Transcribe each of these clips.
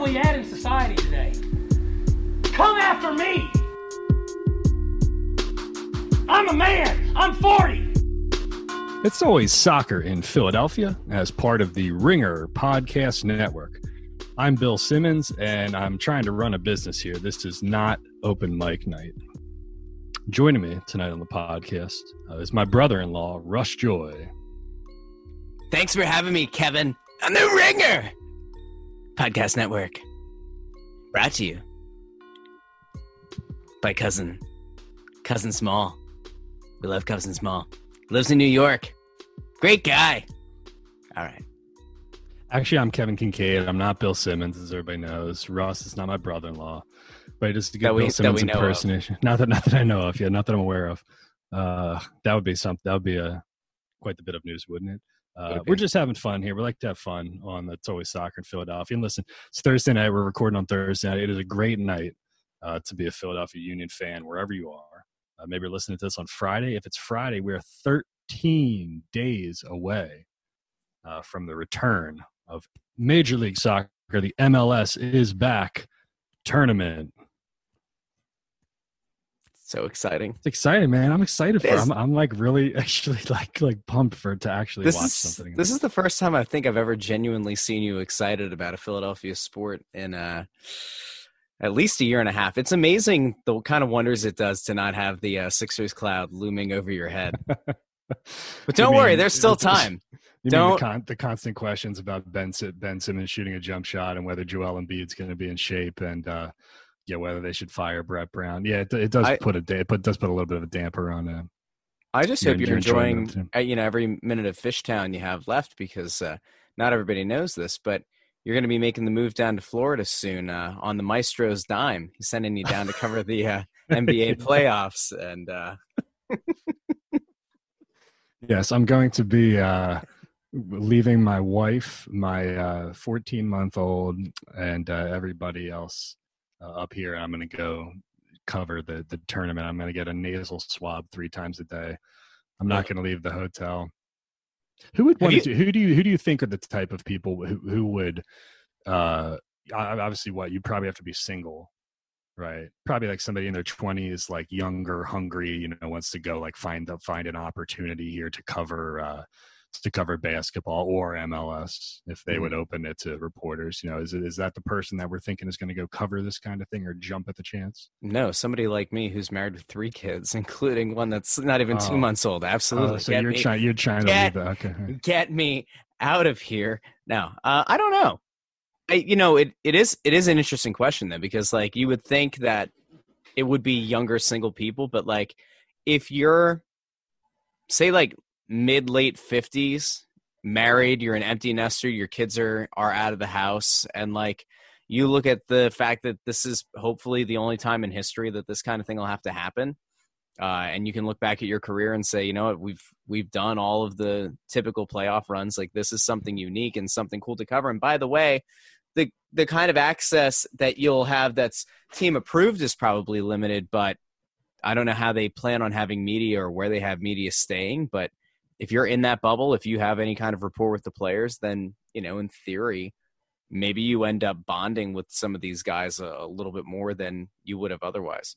are we at in society today? Come after me! I'm a man! I'm 40! It's always soccer in Philadelphia as part of the Ringer Podcast Network. I'm Bill Simmons, and I'm trying to run a business here. This is not open mic night. Joining me tonight on the podcast uh, is my brother in law, Rush Joy. Thanks for having me, Kevin, on the Ringer Podcast Network. Brought to you by cousin, cousin Small. We love cousin Small. Lives in New York. Great guy. All right. Actually, I'm Kevin Kinkead. I'm not Bill Simmons, as everybody knows. Russ is not my brother-in-law, but just to get That Bill Simmons we of. impersonation. Not that, not that I know of. Yeah, not that I'm aware of. Uh, that would be something. That would be a quite the bit of news, wouldn't it? Uh, we're just having fun here. We like to have fun on the Always Soccer in Philadelphia. And listen, it's Thursday night. We're recording on Thursday night. It is a great night uh, to be a Philadelphia Union fan, wherever you are. Uh, maybe you're listening to this on Friday. If it's Friday, we're 13 days away uh, from the return of Major League Soccer. The MLS is back tournament. So exciting. It's exciting, man. I'm excited for. it. This- I'm, I'm like really actually like like pumped for to actually watch is something. this is the first time I think I've ever genuinely seen you excited about a Philadelphia sport in uh, at least a year and a half. It's amazing the kind of wonders it does to not have the uh, Sixers cloud looming over your head. But don't You worry, there's still time. You mean Don't- the, con- the constant questions about Ben Ben Simmons shooting a jump shot and whether Joel Embiid's going to be in shape and uh, yeah, whether they should fire Brett Brown. Yeah, it, it does I- put a da- it put, does put a little bit of a damper on uh, I just hope you're enjoying of uh, you know every minute of Fishtown you have left because uh, not everybody knows this, but you're going to be making the move down to Florida soon uh, on the Maestro's dime. He's sending you down to cover the uh, NBA playoffs, and uh, Yes, I'm going to be uh, leaving my wife, my 14 month old, and uh, everybody else uh, up here. I'm going to go cover the the tournament. I'm going to get a nasal swab three times a day. I'm not going to leave the hotel. Who would want to? Who do you who do you think are the type of people who who would? Uh, obviously, what you probably have to be single right probably like somebody in their 20s like younger hungry you know wants to go like find the, find an opportunity here to cover uh to cover basketball or mls if they would open it to reporters you know is it is that the person that we're thinking is going to go cover this kind of thing or jump at the chance? No, somebody like me who's married with three kids, including one that's not even two months old. Absolutely, oh, so Get you're me- trying you're trying to Get- leave that okay get me out of here. Now uh, i don't know. I, you know it, it is it is an interesting question though because like you would think that it would be younger single people but like if you're say like mid late 50s married you're an empty nester your kids are are out of the house and like you look at the fact that this is hopefully the only time in history that this kind of thing will have to happen uh, and you can look back at your career and say, you know what, we've we've done all of the typical playoff runs. Like this is something unique and something cool to cover. And by the way, the the kind of access that you'll have that's team approved is probably limited, but I don't know how they plan on having media or where they have media staying. But if you're in that bubble, if you have any kind of rapport with the players, then you know, in theory, maybe you end up bonding with some of these guys a, a little bit more than you would have otherwise.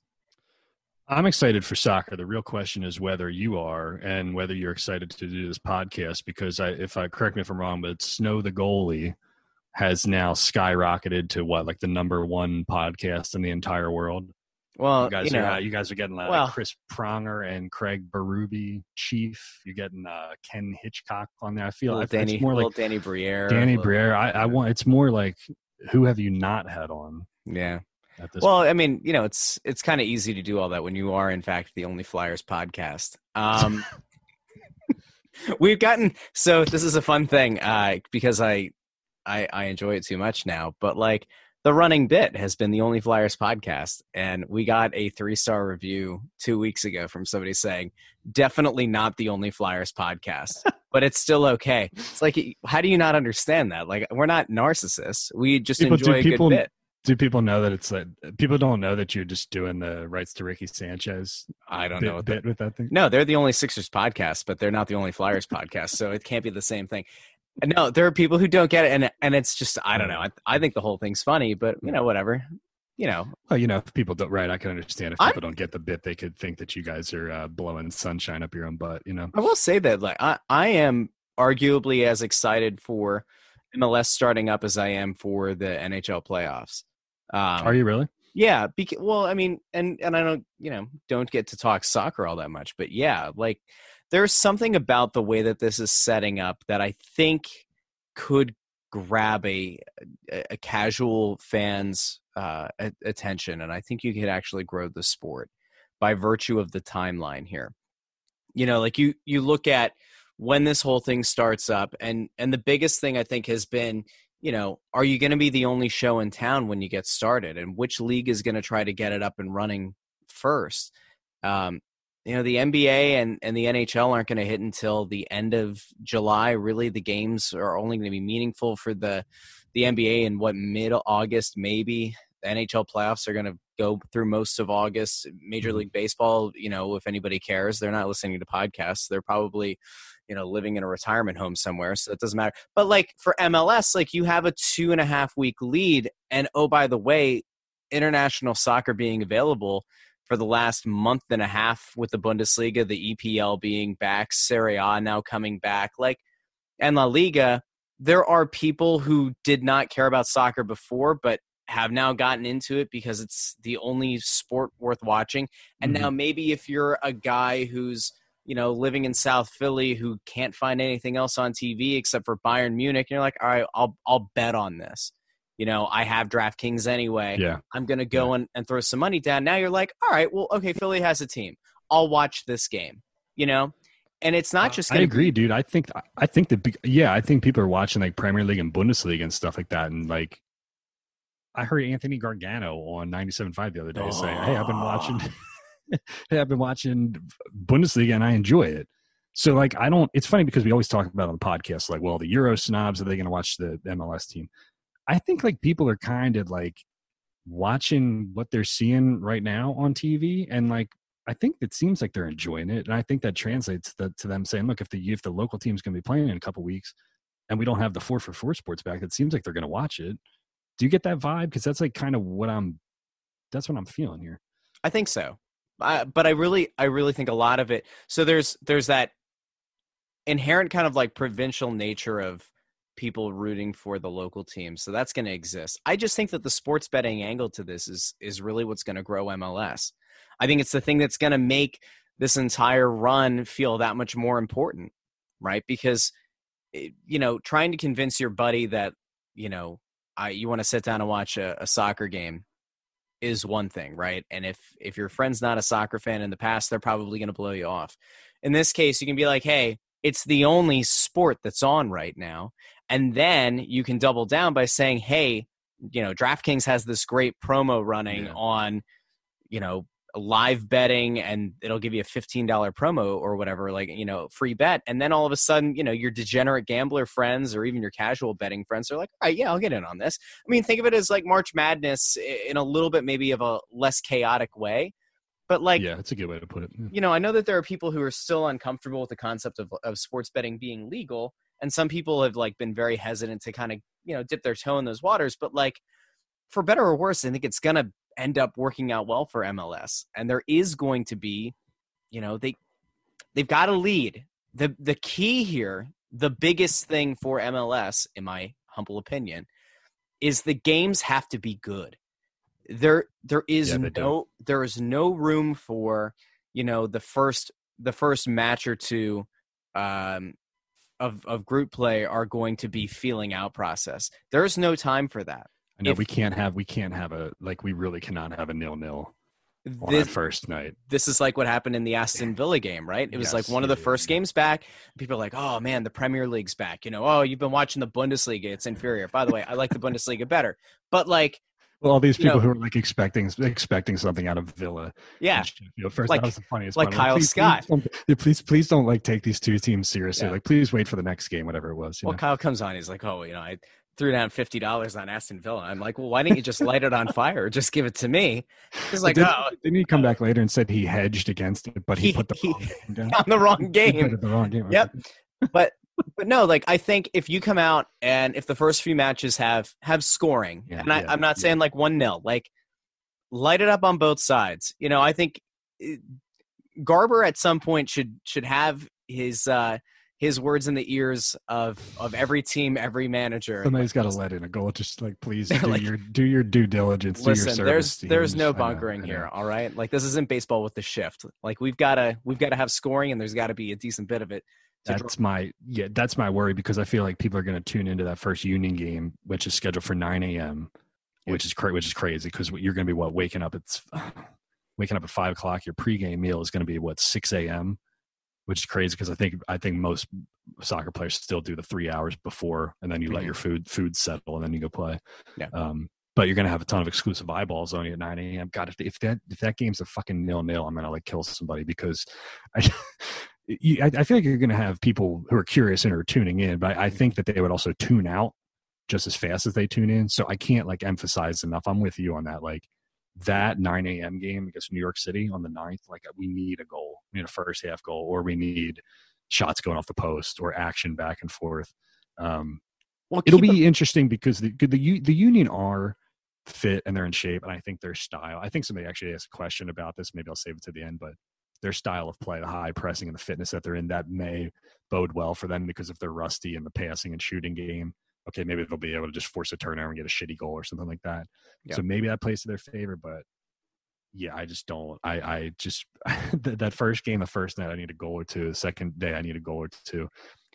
I'm excited for soccer. The real question is whether you are and whether you're excited to do this podcast because I, if I correct me if I'm wrong, but Snow the goalie has now skyrocketed to what like the number one podcast in the entire world. Well, You guys you know, are uh, you guys are getting uh, well- Chris Pronger and Craig Berube, Chief. You're getting uh, Ken Hitchcock on there. I feel like Danny, it's more like Danny Briere. Danny Briere. I, I want it's more like who have you not had on Yeah. Well, I mean, you know, it's it's kind of easy to do all that when you are, in fact, the only Flyers podcast. Um, we've gotten so this is a fun thing uh, because I, I I enjoy it too much now. But like the running bit has been the only Flyers podcast, and we got a three star review two weeks ago from somebody saying definitely not the only Flyers podcast, but it's still okay. It's like how do you not understand that? Like we're not narcissists. We just People- enjoy a people- good bit. do people know that it's like people don't know that you're just doing the rights to Ricky Sanchez I don't bit, know what that bit with that thing? No, they're the only Sixers podcast, but they're not the only Flyers podcast, so it can't be the same thing. No, there are people who don't get it, and and it's just I don't know. I, I think the whole thing's funny, but you know, whatever. You know, Well, you know, if people don't, right, I can understand if I'm- people don't get the bit, they could think that you guys are uh, blowing sunshine up your own butt, you know? I will say that like I I am arguably as excited for MLS starting up as I am for the NHL playoffs. Um, Are you really? Yeah, because well, I mean, and and I don't, you know, don't get to talk soccer all that much, but yeah, like there's something about the way that this is setting up that I think could grab a a, casual fan's uh, attention, and I think you could actually grow the sport by virtue of the timeline here. You know, like you you look at when this whole thing starts up, and and the biggest thing I think has been you know, are you going to be the only show in town when you get started? And which league is going to try to get it up and running first? Um, you know, the NBA and, and the NHL aren't going to hit until the end of July. Really, the games are only going to be meaningful for the the NBA in what mid August, maybe. The NHL playoffs are going to go through most of August. Major Mhm. League Baseball, you know, if anybody cares, they're not listening to podcasts. They're probably you know living in a retirement home somewhere so it doesn't matter but like for mls like you have a two and a half week lead and oh by the way international soccer being available for the last month and a half with the bundesliga the epl being back serie a now coming back like and la liga there are people who did not care about soccer before but have now gotten into it because it's the only sport worth watching and Mhm. now maybe if you're a guy who's you know, living in South Philly who can't find anything else on TV except for Bayern Munich, and you're like, all right, I'll I'll bet on this. You know, I have DraftKings anyway. Yeah. I'm gonna go and, and throw some money down. Now you're like, all right, well, okay, Philly has a team. I'll watch this game. You know, and it's not uh, just. I agree, Be, dude. I think I think that yeah, I think people are watching like Premier League and Bundesliga and stuff like that, and like I heard Anthony Gargano on 97.5 the other day say, "Hey, I've been watching, hey, I've been watching Bundesliga and I enjoy it." So like, I don't. It's funny because we always talk about on the podcast like, well, the Euro snobs are they going to watch the MLS team? I think like people are kind of like watching what they're seeing right now on TV, and like I think it seems like they're enjoying it, and I think that translates to, to them saying, "Look, if the if the local team's going to be playing in a couple weeks, and we don't have the four for four sports back, it seems like they're going to watch it." Do you get that vibe? Because that's like kind of what I'm. That's what I'm feeling here. I think so, I, but I really, I really think a lot of it. So there's there's that inherent kind of like provincial nature of people rooting for the local team. So that's going to exist. I just think that the sports betting angle to this is is really what's going to grow MLS. I think it's the thing that's going to make this entire run feel that much more important, right? Because eh, you know, trying to convince your buddy that you know, I you want to sit down and watch a, a soccer game is one thing, right? And if if your friend's not a soccer fan in the past, they're probably going to blow you off. In this case, you can be like, "Hey, it's the only sport that's on right now." And then you can double down by saying, "Hey, you know, DraftKings has this great promo running Yeah. on, you know, live betting and it'll give you a $15 promo or whatever like you know free bet and then all of a sudden you know your degenerate gambler friends or even your casual betting friends are like all right yeah i'll get in on this i mean think of it as like march madness in a little bit maybe of a less chaotic way but like yeah, it's a good way to put it. Yeah. you know, I know that there are people who are still uncomfortable with the concept of, of sports betting being legal, and some people have like been very hesitant to kind of you know dip their toe in those waters. But like, for better or worse, I think it's gonna end up working out well for MLS, and there is going to be, you know, they they've got a lead. the The key here, the biggest thing for MLS, in my humble opinion, is the games have to be good there there is Yeah, no there is no room for you know the first the first match or two um of of group play are going to be feeling out process there's no time for that I know if- we can't have we can't have a like we really cannot have a nil nil on this, first night. this is like what happened in the Aston Villa game, right? It was like Yes, one of the first games back. People are like, "Oh man, the Premier League's back." You know, "Oh, you've been watching the Bundesliga; it's inferior." By the way, I like the Bundesliga better, but like, Well, all these You know- people who are like expecting expecting something out of Villa. yeah, and Sheffield. First, Like- that was the funniest. like one. Kyle please, Scott. Please please, please don't like take these two teams seriously. Yeah. Like, please wait for the next game, whatever it was. You Well, know? Kyle comes on. He's like, "Oh, you know, I threw down fifty dollars on Aston Villa." I'm like, "Well, why didn't you just light it on fire or just give it to me?" He's like, didn't, "Oh, didn't he come back later and said he hedged against it, but he, He- put the he- wrong game down? on the wrong game." the wrong game. Yep. But but no, like I think if you come out and if the first few matches have have scoring, Yeah, and I, yeah, I'm not yeah. saying like one nil, like light it up on both sides. You know, I think eh, Garber at some point should should have his uh his words in the ears of of every team, every manager. Somebody's got to let in a goal. Just like please do like- your do your due diligence. do your Listen, service there's to there's no bunkering here. All right, like this isn't baseball with the shift. Like we've got to we've got to have scoring, and there's got to be a decent bit of it. That's my yeah. That's my worry because I feel like people are going to tune into that first Union game, which is scheduled for 9 a.m., which is cra- which is crazy because you're going to be what waking up at waking up at five o'clock. Your pregame meal is going to be what 6 a.m., which is crazy because I think I think most soccer players still do the three hours before, and then you let Mhm. your food food settle, and then you go play. Yeah. Um, but you're going to have a ton of exclusive eyeballs on you at 9 a.m. God, if, if that if that game's a fucking nil nil, I'm going to like kill somebody because I. you, I, I feel like you're going to have people who are curious and are tuning in, but I, I think that they would also tune out just as fast as they tune in. So I can't like emphasize enough. I'm with you on that. Like that 9 a.m. game against New York City on the 9th, like we need a goal, we need a first half goal, or we need shots going off the post or action back and forth. Um, well, it'll be interesting because the the the Union are fit and they're in shape, and I think their style. I think somebody actually asked a question about this. Maybe I'll save it to the end, but their style of play, the high pressing and the fitness that they're in, that may bode well for them because if they're rusty in the passing and shooting game, okay, maybe they'll be able to just force a turnover and get a shitty goal or something like that. Yeah. So maybe that plays to their favor, but yeah, I just don't. I I just that that first game, the first night, I need a goal or two. The second day, I need a goal or two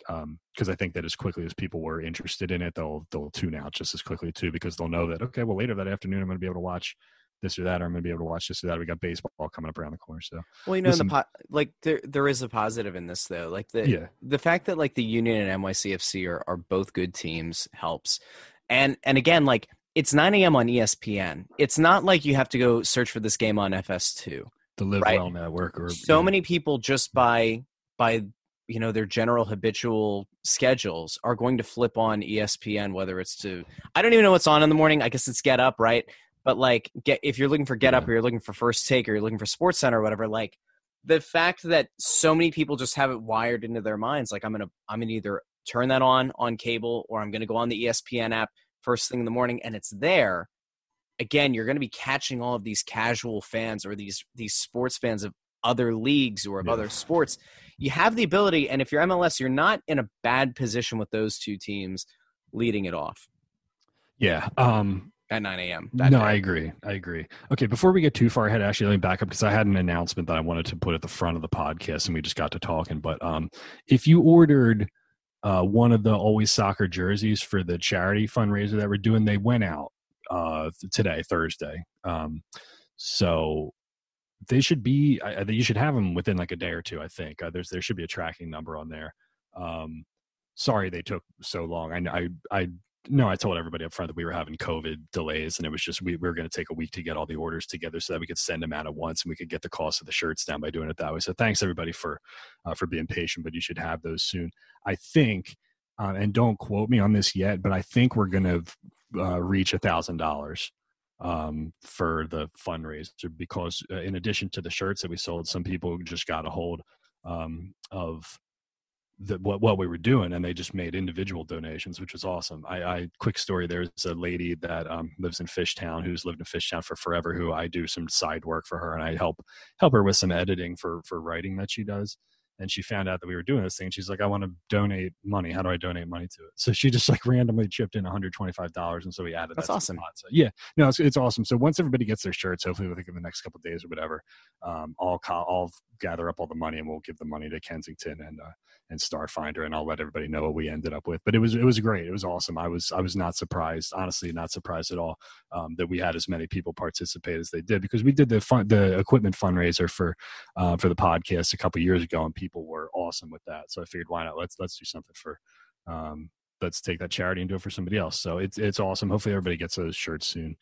um, because I think that as quickly as people were interested in it, they'll they'll tune out just as quickly too because they'll know that okay, well later that afternoon I'm going to be able to watch this or that, or I'm going to be able to watch this or that. We got baseball coming up around the corner, so Well, you know, Listen- the po- like there there is a positive in this though. Like the yeah, the fact that like the Union and NYCFC are are both good teams helps. And and again, like it's 9 a.m. on ESPN. It's not like you have to go search for this game on FS2. the Live Right. Well Network or So yeah. many people just by by you know their general habitual schedules are going to flip on ESPN whether it's to I don't even know what's on in the morning. I guess it's Get Up, right? But like get if you're looking for Get Up or you're looking for First Take or you're looking for Sports Center or whatever, like the fact that so many people just have it wired into their minds like I'm going to I'm to either turn that on on cable or I'm going to go on the ESPN app first thing in the morning and it's there again you're going to be catching all of these casual fans or these these sports fans of other leagues or of Yeah. other sports you have the ability and if you're MLS you're not in a bad position with those two teams leading it off yeah. Um, at 9 a.m. that no, day. I agree. I agree. Okay, before we get too far ahead, actually, let me back up because I had an announcement that I wanted to put at the front of the podcast, and we just got to talking. But um, if you ordered uh, one of the Always Soccer jerseys for the charity fundraiser that we're doing, they went out uh, today, Thursday. Um, so they should be. I, I you should have them within like a day or two. I think uh, there's there should be a tracking number on there. Um, sorry they took so long. I I I no, I told everybody up front that we were having COVID delays, and it was just we, we were going to take a week to get all the orders together so that we could send them out at once, and we could get the cost of the shirts down by doing it that way. So thanks everybody for uh, for being patient, but you should have those soon. I think, uh, and don't quote me on this yet, but I think we're going to uh, reach a thousand dollars um, for the fundraiser because uh, in addition to the shirts that we sold, some people just got a hold um, of the, what what we were doing, and they just made individual donations, which was awesome. I, I quick story: there's a lady that um, lives in Fishtown who's lived in Fishtown for forever. Who I do some side work for her, and I help help her with some editing for for writing that she does. And she found out that we were doing this thing. She's like, "I want to donate money. How do I donate money to it?" So she just like randomly chipped in 125 dollars, and so we added. That's that awesome. So yeah, no, it's, it's awesome. So once everybody gets their shirts, hopefully within the next couple of days or whatever, um, I'll co- I'll gather up all the money and we'll give the money to Kensington and uh, and Starfinder, and I'll let everybody know what we ended up with. But it was it was great. It was awesome. I was I was not surprised, honestly, not surprised at all um, that we had as many people participate as they did because we did the fun the equipment fundraiser for uh, for the podcast a couple years ago, and people were awesome with that. So I figured, why not? Let's let's do something for. Um, let's take that charity and do it for somebody else. So it's it's awesome. Hopefully everybody gets those shirts soon,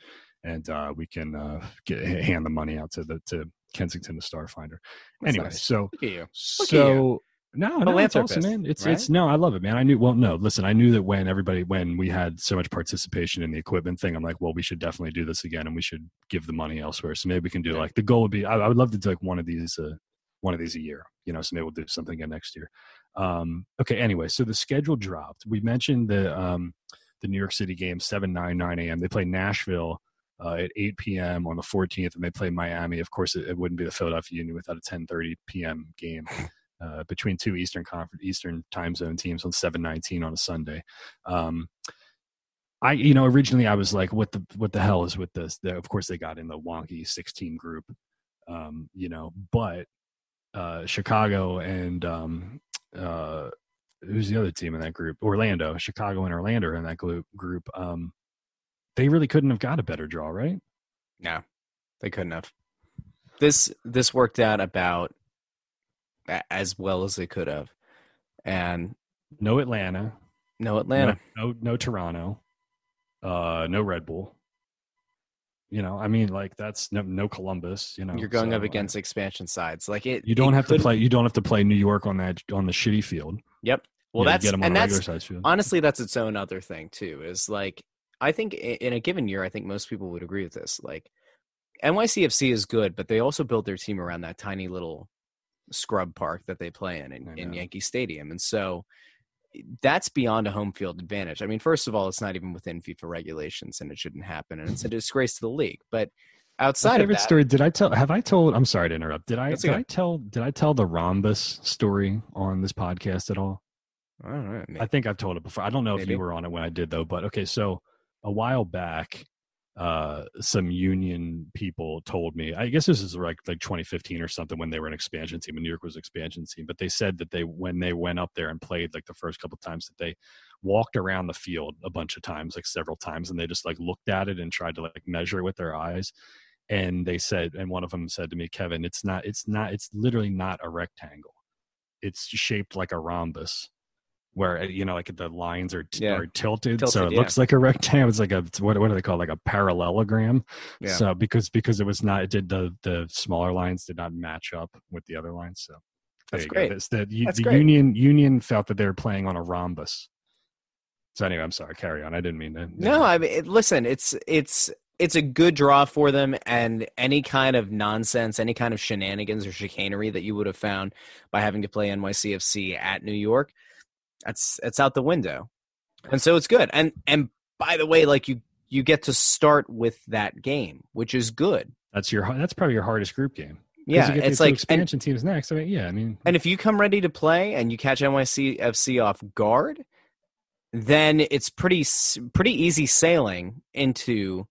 and uh, we can uh, get hand the money out to the to Kensington the Starfinder. That's Anyway, nice. so Look at you. at so no, no, it's awesome, man. It's right? it's no, I love it, man. I knew. Well, no, listen, I knew that when everybody when we had so much participation in the equipment thing, I'm like, well, we should definitely do this again, and we should give the money elsewhere. So maybe we can do Yeah. like the goal would be. I, I would love to do like one of these. Uh, one of these a year. You know, so maybe we'll do something again next year. Um, okay. Anyway, so the schedule dropped. We mentioned the um, the New York City game, seven nine nine a.m. They play Nashville uh, at 8 p.m. on the 14th, and they play Miami. Of course, it, it wouldn't be the Philadelphia Union without a 10:30 p.m. game uh, between two Eastern Conference Eastern time zone teams on 7:19 on a Sunday. Um, I, you know, originally I was like, "What the what the hell is with this?" The, of course, they got in the wonky 16 group, um, you know, but uh, Chicago and um, uh, who's the other team in that group? Orlando, Chicago and Orlando in that group. Group, um, they really couldn't have got a better draw, right? No, they couldn't have. This this worked out about as well as they could have, and no Atlanta, no Atlanta, no no, no Toronto, uh, no Red Bull. You know, I mean, like that's no, no Columbus. You know, you're going so, up against expansion sides. Like it, you don't it have to play. You don't have to play New York on that on the shitty field. Yep. Well, You know, that's get 'em on and that's regular size field. honestly that's its own other thing too. Is like I think in a given year, I think most people would agree with this. Like NYCFC is good, but they also built their team around that tiny little scrub park that they play in in, in. Yankee Stadium, and so that's beyond a home field advantage. I mean, first of all, it's not even within FIFA regulations, and it shouldn't happen, and it's a disgrace to the league. But My outside of favorite that, story. Did I tell? Have I told? I'm sorry to interrupt. Did I? Did. I tell? Did I tell the rhombus story on this podcast at all? I don't know. I think I've told it before. I don't know if you were on it when I did though, but okay. So a while back, uh, some union people told me. I guess this is like like 2015 or something when they were an expansion team. and New York was an expansion team, but they said that they when they went up there and played like the first couple times that they walked around the field a bunch of times, like several times, and they just like looked at it and tried to like measure it with their eyes. And they said, and one of them said to me, Kevin, it's not, it's not, it's literally not a rectangle. It's shaped like a rhombus where uh, you know like the lines are, t- Yeah. are tilted, so it yeah. looks like a rectangle it's like a what, what do they call it? like a parallelogram Yeah. so because because it was not it did the the smaller lines did not match up with the other lines so there That's great. That's the, That's the great. union union felt that they were playing on a rhombus so anyway i'm sorry carry on i didn't mean to No, I mean, listen, it's it's it's a good draw for them, and any kind of nonsense, any kind of shenanigans or chicanery that you would have found by having to play NYCFC at New York, that's it's out the window, and so it's good. And and by the way, like you you get to start with that game, which is good. that's your that's probably your hardest group game Yeah, it's like and, expansion teams next i mean yeah i mean and if you come ready to play and you catch NYCFC off guard, then it's pretty pretty easy sailing into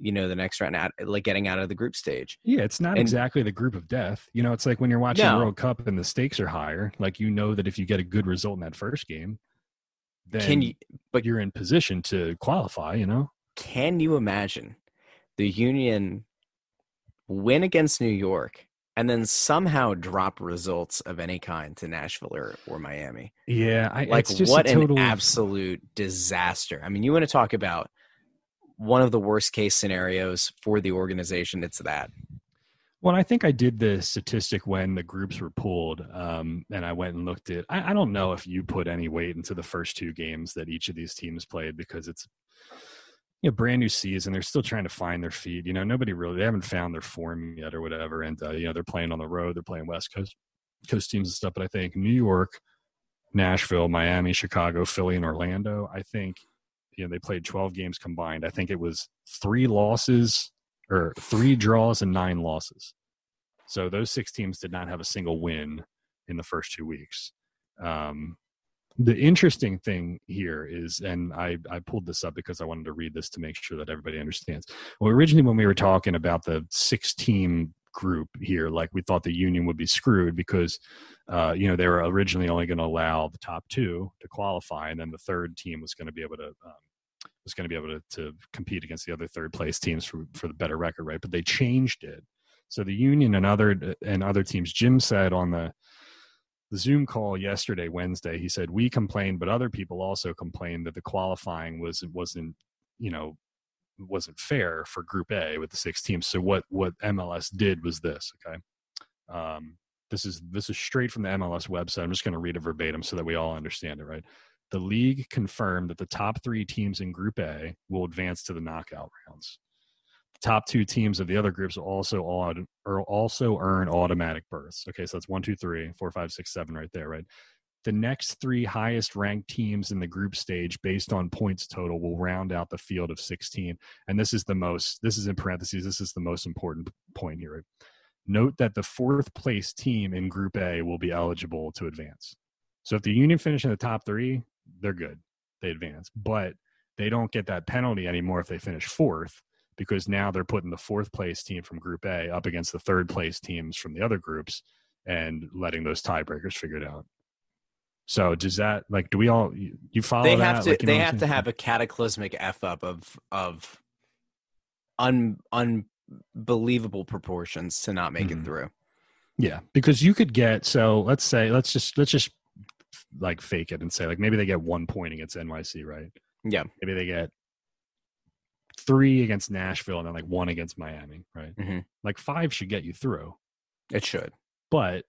you know the next round out like getting out of the group stage Yeah, it's not And- exactly the group of death. You know, it's like when you're watching No. the World Cup and the stakes are higher. Like you know that if you get a good result in that first game, then can you but you're in position to qualify. You know, can you imagine the union win against new york and then somehow drop results of any kind to nashville or, or miami yeah, I, like it's just what a total, an absolute disaster i mean you want to talk about one of the worst case scenarios for the organization it's that Well, I think I did the statistic when the groups were pulled, um, and I went and looked at. I, I don't know if you put any weight into the first two games that each of these teams played because it's know brand new season. They're still trying to find their feet. You know, nobody really they haven't found their form yet or whatever. And uh, you know, they're playing on the road. They're playing West Coast Coast teams and stuff. But I think New York, Nashville, Miami, Chicago, Philly, and Orlando. I think you know they played 12 games combined. I think it was three losses or three draws and nine losses. So those six teams did not have a single win in the first two weeks. Um, the interesting thing here is, and I, I pulled this up because I wanted to read this to make sure that everybody understands. Well, originally when we were talking about the six team group here, like we thought the union would be screwed because, uh, you know, they were originally only going to allow the top two to qualify, and then the third team was going to be able to um, was going to be able to, to compete against the other third place teams for for the better record, right? But they changed it. So the union and other and other teams. Jim said on the the Zoom call yesterday, Wednesday, he said we complained, but other people also complained that the qualifying was wasn't you know wasn't fair for Group A with the six teams. So what what MLS did was this. Okay, um, this is this is straight from the MLS website. I'm just going to read it verbatim so that we all understand it. Right. The league confirmed that the top three teams in Group A will advance to the knockout rounds. The top two teams of the other groups will also odd or also earn automatic berths. Okay, so that's one, two, three, four, five, six, seven, right there, right? The next three highest ranked teams in the group stage, based on points total, will round out the field of 16. And this is the most. This is in parentheses. This is the most important point here. Note that the fourth place team in Group A will be eligible to advance. So if the Union finish in the top three, they're good. They advance, but they don't get that penalty anymore if they finish fourth because now they're putting the fourth place team from Group A up against the third place teams from the other groups and letting those tiebreakers figure it out. So does that like do we all you follow? They that? have to. Like, they have to have a cataclysmic f up of of un unbelievable proportions to not make Mhm. it through. Yeah, because you could get so let's say let's just let's just like fake it and say like maybe they get one point against NYC, right? Yeah. Maybe they get three against Nashville and then like one against Miami, right? Mhm. Like five should get you through, It should but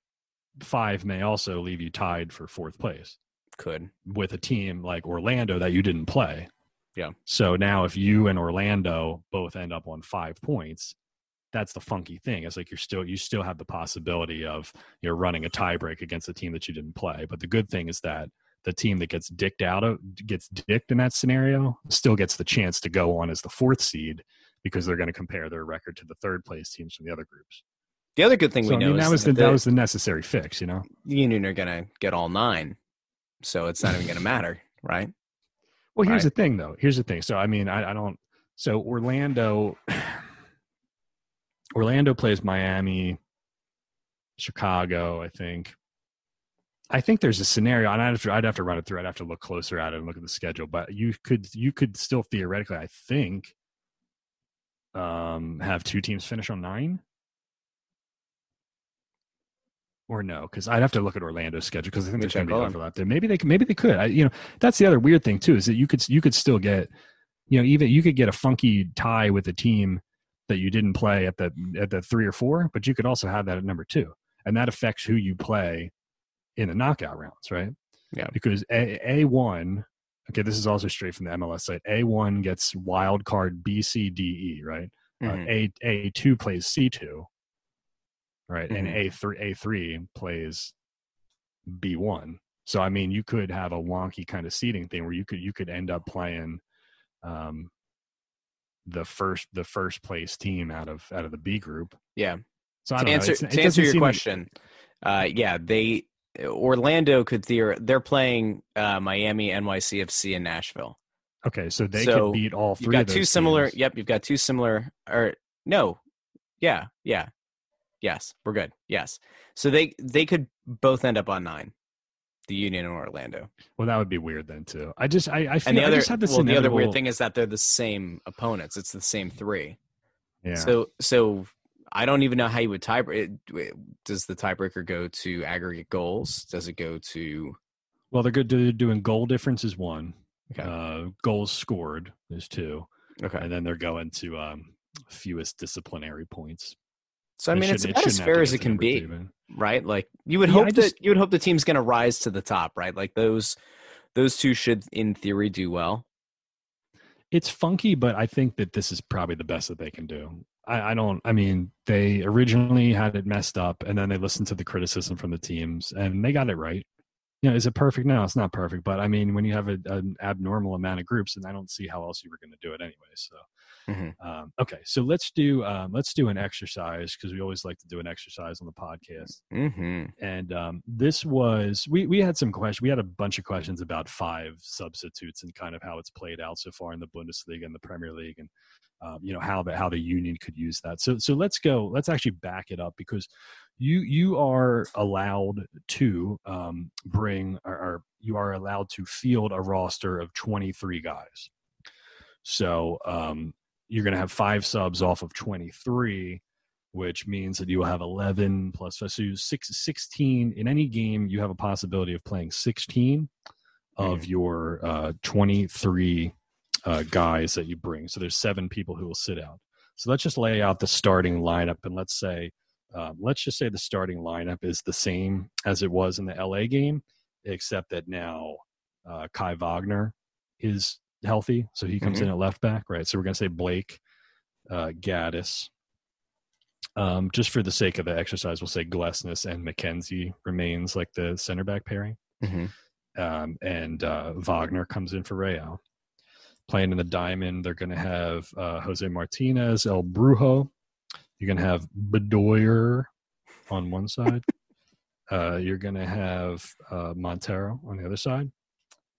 five may also leave you tied for fourth place could. with a team like Orlando that you didn't play. Yeah. So now if you and Orlando both end up on five points, that's the funky thing. It's like you're still you still have the possibility of you're running a tiebreak against a team that you didn't play. But the good thing is that the team that gets dicked out of gets dicked in that scenario still gets the chance to go on as the fourth seed because they're going to compare their record to the third place teams from the other groups. The other good thing So, we I know mean, is that was the, that that was the necessary fix, you know. the Union are going to get all nine, so it's not even going to matter, right? Well, here's Right. the thing, though. Here's the thing. So, I mean, I, I don't. So, Orlando, Orlando plays Miami, Chicago. I think. I think there's a scenario, and I'd have, to, I'd have to run it through. I'd have to look closer at it and look at the schedule. But you could, you could still theoretically, I think, um, have two teams finish on nine or no? Because i'd have to look at orlando's schedule because i think Let there's going to be overlap there. Maybe they maybe they could. I, you know that's the other weird thing too is that you could you could still get you know even you could get a funky tie with a team that you didn't play at the at the three or four but you could also have that at number two. And that affects who you play in the knockout rounds right? Yeah. Because a a1 okay this is also straight from the mls site. A1 gets wild card b c d e right? Uh, mm-hmm. uh, a a2 plays c2 right? Mm-hmm. And A three A three plays B one. So I mean, you could have a wonky kind of seating thing where you could you could end up playing um, the first the first place team out of out of the B group. Yeah. So to answer to answer your question, like... uh, yeah, they Orlando could theor they're playing uh, Miami, NYCFC, and Nashville. Okay, so they so could beat all three. You've got two teams. similar. Yep, you've got two similar. Or no, yeah, yeah yes, we're good. Yes, so they they could both end up on nine, the Union and Orlando. Well, that would be weird then too. I just I, I feel And the I other this well, the other weird thing is that they're the same opponents. It's the same three. Yeah. So so I don't even know how you would tie. it- Does the tiebreaker go to aggregate goals? Does it go to well, they're good. They're doing goal difference is one. Okay. Uh, goals scored is two, okay? and then they're going to um, fewest disciplinary points. So I It mean, it's about as have to fair as it can be. two, right? Like you would Yeah, hope I that you would hope the team's going to rise to the top, right? Like those those two should, in theory, do well. it's funky, but I think that this is probably the best that they can do. I, I don't. I mean, they originally had it messed up, and then they listened to the criticism from the teams, and they got it right. You know, is it perfect? No, it's not perfect. But I mean, when you have a, an abnormal amount of groups, and I don't see how else you were going to do it anyway. So, Mhm. um, okay, so let's do um, let's do an exercise because we always like to do an exercise on the podcast. Mm-hmm. And um, this was we we had some questions. We had a bunch of questions about five substitutes and kind of how it's played out so far in the Bundesliga and the Premier League, and um, you know how the how the union could use that. So so let's go. Let's actually back it up because you you are allowed to um, bring or, or you are allowed to field a roster of twenty three guys. So um, you're going to have five subs off of twenty three which means that you will have 11 plus so you six, 16 in any game you have a possibility of playing 16 of your uh, 23 uh, guys that you bring. So there's seven people who will sit out. So let's just lay out the starting lineup and let's say um, let's just say the starting lineup is the same as it was in the la game except that now uh, kai wagner is healthy so he comes Mhm. in at left back right so we're going to say blake uh, Gaddis. Um, just for the sake of the exercise, we'll say Glesnes and McKenzie remains like the center back pairing. Mm-hmm. Um, and uh, Wagner comes in for Real. Playing in the diamond, they're going to have uh, Jose Martinez, El Brujo. You're going to have Bedoya on one side. uh, you're going to have uh, Monteiro on the other side.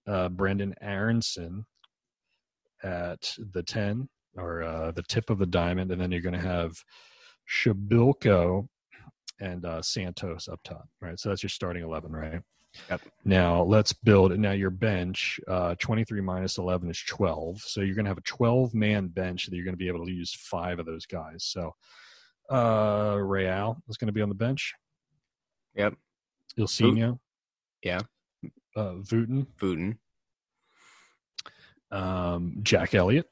Uh, Brenden Aaronson at the 10 or uh, the tip of the diamond. And then you're going to have Przybylko and uh, Santos up top, right? So that's your starting 11, right? Yep. Now let's build. Now your bench, uh, 23 minus 11 is 12. So you're going to have a 12 man bench that you're going to be able to use five of those guys. So uh, Real is going to be on the bench. Yep. Ilsinho. Yeah. Uh, Wooten. Wooten. Um, Jack Elliott.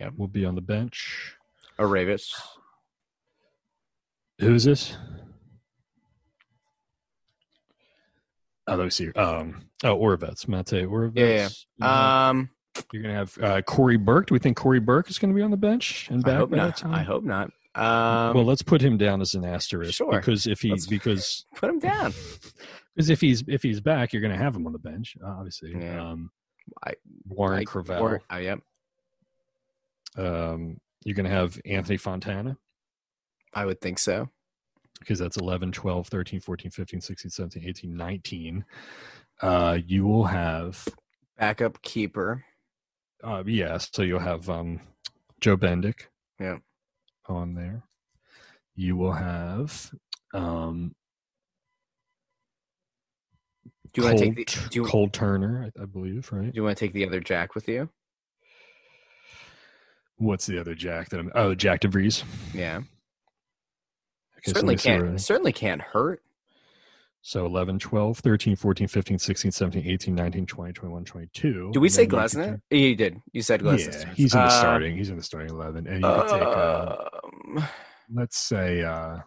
Yep. Will be on the bench. Aravis. Who is this? Oh, let me see. Um, oh, Oravec, Mate Oravets. Yeah, yeah. Um, You're gonna have uh, Cory Burke. Do we think Cory Burke is to be on the bench and back I hope not. I hope not. Um, well, let's put him down as an asterisk Sure. because if he's Let's- because put him down. because if he's if he's back, you're to have him on the bench, obviously. Yeah. Um, I- Warren I- Creavalle. Or, uh, yep. Um, you're going to have Anthony Fontana I would think so. because that's 11, 12, 13, 14, 15, 16, 17, 18, 19. Uh, you will have Backup keeper. Uh, yeah, so you'll have um, Joe Bendik. Yeah. On there, you will have um, Do you want to take the? Do you, Cole Turner, I, I believe, right? do you want to take the other Jack with you? What's the other Jack that I'm? Oh, Jack DeVries. Yeah. Okay, certainly see can't. where- Certainly can't hurt. So 11, 12, 13, 14, 15, 16, 17, 18, 19, 20, 21, 22. Do we say then you? You did. You said Glesnes. Yeah, he's in the Uh, starting. He's in the starting 11. And you could take, uh, Um, let's say, uh,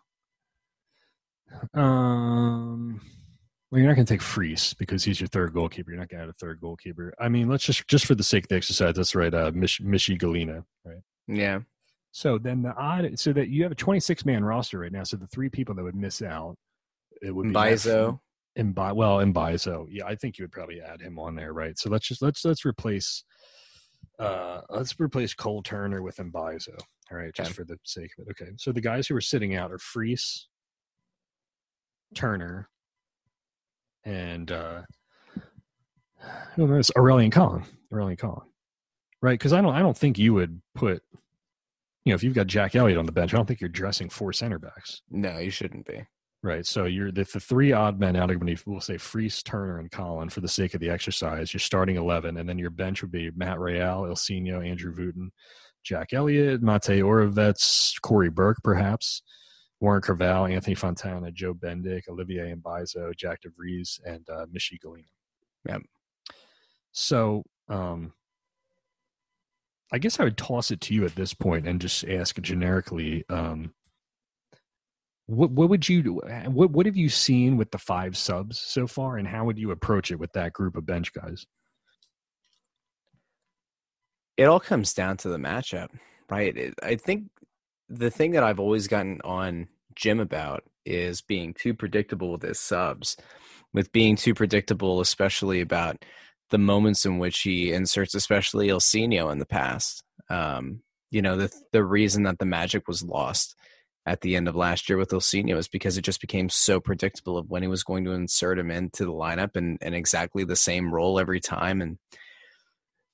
um, well, you're not going to take Freese because he's your third goalkeeper. You're not going to add a third goalkeeper. I mean, let's just just for the sake of the exercise, let's write uh, Mich- Michee Ngalina, right? yeah. So then the odd, so that you have a 26 man roster right now. So the three people that would miss out, it would be Bizo. and by well, and Bizo. Yeah, I think you would probably add him on there, right? So let's just let's let's replace uh let's replace Cole Turner with Mbaizo. All right, just Okay. for the sake of it. Okay. So the guys who are sitting out are Freese, Turner, and uh who knows Aurélien Collin. Aurélien Collin. Right? Because I don't I don't think you would put you know, if you've got Jack Elliott on the bench, I don't think you're dressing four center backs. No, you shouldn't be. Right. So you're the, the three odd men out of you we'll say Freese, Turner, and Collin for the sake of the exercise. You're starting eleven, and then your bench would be Matt Real, Ilsinho, Andrew Wooten, Jack Elliott, Mate Oravec, Cory Burke, perhaps, Warren Creavalle, Anthony Fontana, Joe Bendik, Olivier Mbaizo, Jack DeVries, and uh, Michee Ngalina. Yep. So um, I guess I would toss it to you at this point and just ask generically. Um, what what would you do? What what have you seen with the five subs so far, and how would you approach it with that group of bench guys? it all comes down to the matchup, right? It, I think the thing that I've always gotten on Jim about is being too predictable with his subs, with being too predictable, especially about the moments in which he inserts, especially Ilsinho in the past. Um, you know, the the reason that the magic was lost at the end of last year with Ilsinho is because it just became so predictable of when he was going to insert him into the lineup and, and exactly the same role every time. And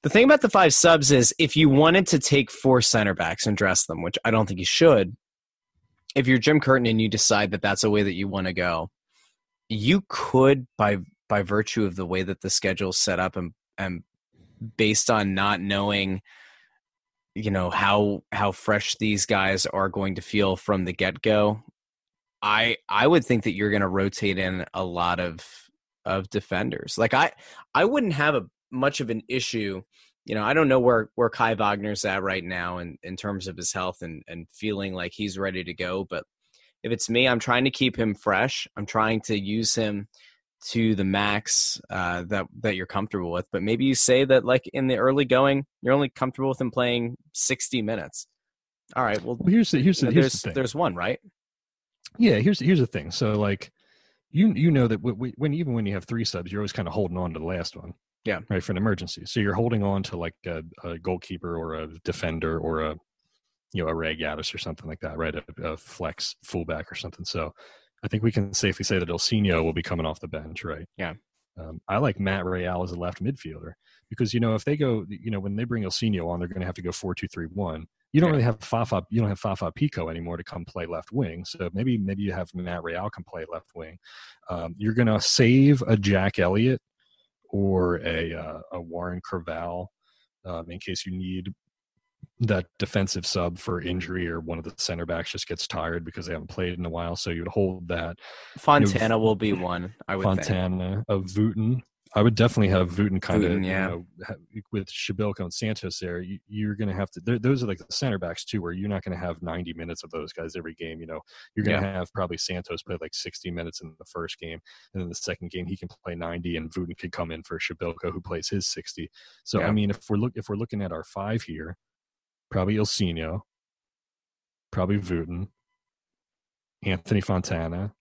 the thing about the five subs is if you wanted to take four center backs and dress them, which I don't think you should, if you're Jim Curtin and you decide that that's a way that you want to go, you could by by virtue of the way that the schedule's set up and and based on not knowing you know how how fresh these guys are going to feel from the get-go i i would think that you're going to rotate in a lot of of defenders. Like i i wouldn't have a much of an issue you know i don't know where where kai wagner's at right now in in terms of his health and and feeling like he's ready to go but if it's me i'm trying to keep him fresh i'm trying to use him to the max uh, that that you're comfortable with. But maybe you say that like in the early going, you're only comfortable with him playing 60 minutes. All right. Well, Well, here's the here's the, there's here's the thing. there's one right. Yeah, here's here's the thing. So like, you you know that w- w- when even when you have three subs, you're always kind of holding on to the last one. Yeah. Right for an emergency. So you're holding on to like a, a goalkeeper or a defender or a you know a Ray Gaddis or something like that, right? A, a flex fullback or something. So I think we can safely say that Ilsinho will be coming off the bench, right? Yeah. Um, I like Matt Real as a left midfielder because you know if they go, you know, when they bring Ilsinho on, they're going to have to go four two three one. You don't Yeah. really have Fafa. You don't have Fafa Picault anymore to come play left wing. So maybe maybe you have Matt Real come play left wing. Um, you're going to save a Jack Elliott or a uh, a Warren Creavalle um, in case you need that defensive sub for injury or one of the center backs just gets tired because they haven't played in a while. So you would hold that. Fontana will be one. I would think. Fontana of Wooten. I would definitely have Wooten kind of yeah. you know, with Przybylko and Santos there. You, you're going to have to. Those are like the center backs too, where you're not going to have 90 minutes of those guys every game. You know, you're going to have probably Santos play like 60 minutes in the first game, and then the second game he can play 90, and Wooten can come in for Przybylko who plays his 60. So Yeah. I mean, if we're look if we're looking at our five here, probably Ilsinho, probably Wooten, Anthony Fontana,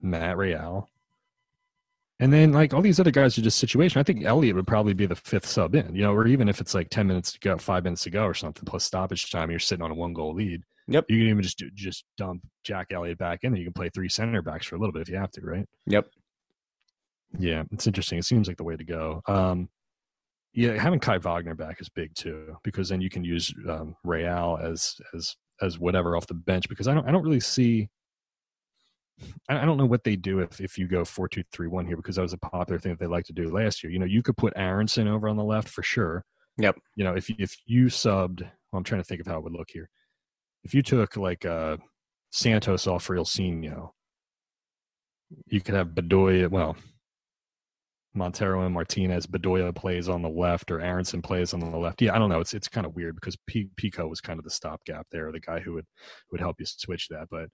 Matt Real. And then like all these other guys are just situation. I think Elliott would probably be the fifth sub in, you know, or even if it's like ten minutes to go, five minutes to go or something, plus stoppage time, you're sitting on a one goal lead. Yep. You can even just do, just dump Jack Elliott back in, and you can play three center backs for a little bit if you have to, right? Yep. Yeah, it's interesting. It seems like the way to go. Um, yeah, having Kai Wagner back is big too, because then you can use um, Real as as as whatever off the bench. Because I don't I don't really see. I don't know what they do if, if you go four two three one here because that was a popular thing that they like to do last year. You know, you could put Aaronson over on the left for sure. Yep. You know, if if you subbed, well, I'm trying to think of how it would look here. If you took like uh, Santos off for Ilsinho, you could have Bedoya. Well, Monteiro and Martinez. Bedoya plays on the left, or Aaronson plays on the left. Yeah, I don't know. It's it's kind of weird because P- Picault was kind of the stopgap there, the guy who would who would help you switch that. But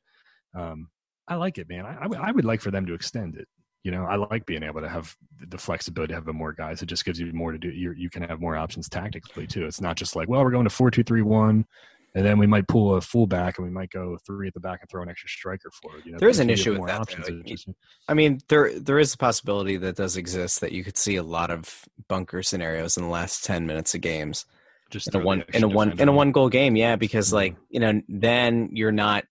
um, I like it, man. I, I would- like for them to extend it. You know, I like being able to have the flexibility to have more guys. It just gives you more to do. you you can have more options tactically too. It's not just like, well, we're going to four two three one, and then we might pull a fullback and we might go three at the back and throw an extra striker forward. You know, There is an issue with that, options. I mean, there there is a possibility that does exist that you could see a lot of bunker scenarios in the last ten minutes of games just in a one in a one defender in a one goal game. Yeah, because Mhm. like you know, then you're not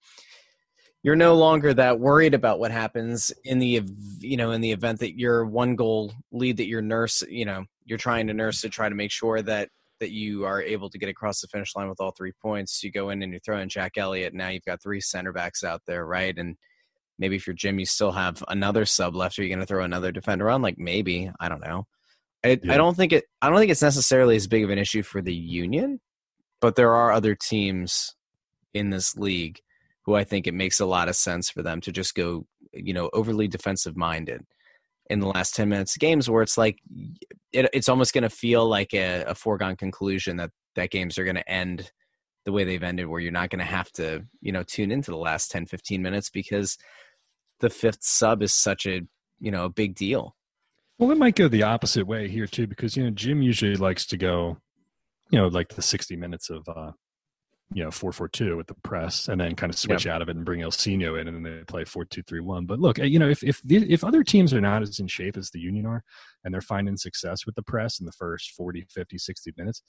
you're no longer that worried about what happens in the you know in the event that your one goal lead that you're nurse you know you're trying to nurse to try to make sure that that you are able to get across the finish line with all three points. You go in and you throw in Jack Elliott. Now you've got three center backs out there, right? And maybe if you're Jim, you still have another sub left. Are you going to throw another defender on? Like maybe I don't know. I, Yeah. I don't think it. I don't think it's necessarily as big of an issue for the Union, but there are other teams in this league who I think it makes a lot of sense for them to just go, you know, overly defensive minded in the last 10 minutes of games where it's like it, it's almost going to feel like a, a foregone conclusion that that games are going to end the way they've ended where you're not going to have to you know tune into the last 10 15 minutes because the fifth sub is such a you know a big deal. Well, it might go the opposite way here too, because you know Jim usually likes to go, you know, like the sixty minutes of, uh, you know, four four two with the press, and then kind of switch out of it and bring El Ilsinho in, and then they play four two three one. But look, you know, if if the, if other teams are not as in shape as the Union are, and they're finding success with the press in the first 40, 50, 60 minutes.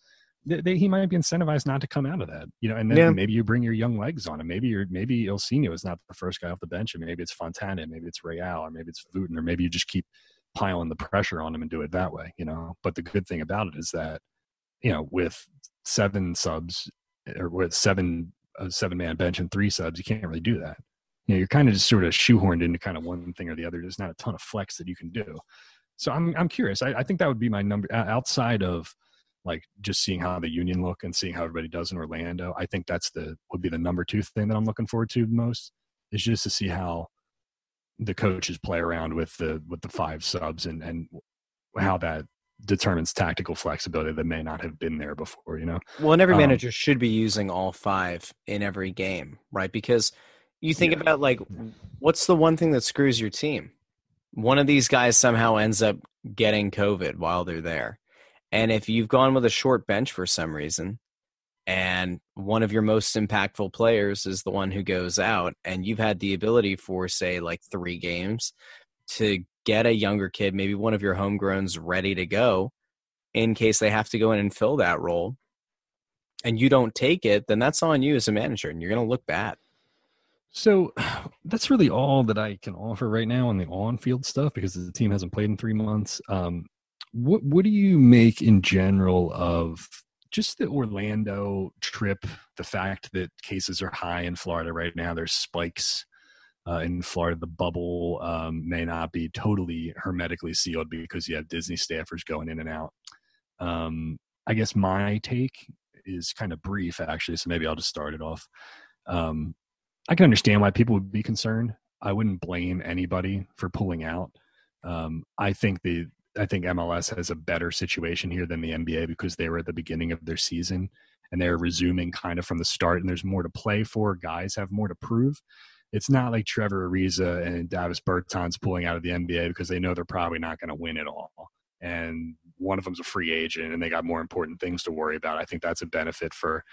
They, they, he might be incentivized not to come out of that, you know, and then Yeah. maybe you bring your young legs on him. Maybe you're maybe El Ilsinho is not the first guy off the bench, and maybe it's Fontana, maybe it's Real, or maybe it's Wooten, or maybe you just keep piling the pressure on him and do it that way, you know. But the good thing about it is that, you know, with seven subs or with seven a seven man bench and three subs, you can't really do that. You know, you're kind of just sort of shoehorned into kind of one thing or the other. There's not a ton of flex that you can do. So I'm I'm curious. I, I think that would be my number outside of like just seeing how the union look and seeing how everybody does in Orlando. I think that's the would be the number two thing that I'm looking forward to most is just to see how the coaches play around with the with the five subs and and how that determines tactical flexibility that may not have been there before. You know, well and every Um, manager should be using all five in every game right because you think Yeah. about like what's the one thing that screws your team one of these guys somehow ends up getting covid while they're there and if you've gone with a short bench for some reason and one of your most impactful players is the one who goes out and you've had the ability for say like 3 games to get a younger kid, maybe one of your homegrowns ready to go in case they have to go in and fill that role and you don't take it, then that's on you as a manager and you're going to look bad. So that's really all that I can offer right now on the on-field stuff because the team hasn't played in three months. Um, what what do you make in general of just the Orlando trip? The fact that cases are high in Florida right now, there's spikes uh, in Florida. The bubble um, may not be totally hermetically sealed because you have Disney staffers going in and out. Um, I guess my take is kind of brief, actually. So maybe I'll just start it off. Um, I can understand why people would be concerned. I wouldn't blame anybody for pulling out. Um, I think the I think MLS has a better situation here than the NBA because they were at the beginning of their season and they're resuming kind of from the start and there's more to play for. Guys have more to prove. It's not like Trevor Ariza and Davis Bertans pulling out of the NBA because they know they're probably not going to win it all. And one of them's a free agent and they got more important things to worry about. I think that's a benefit for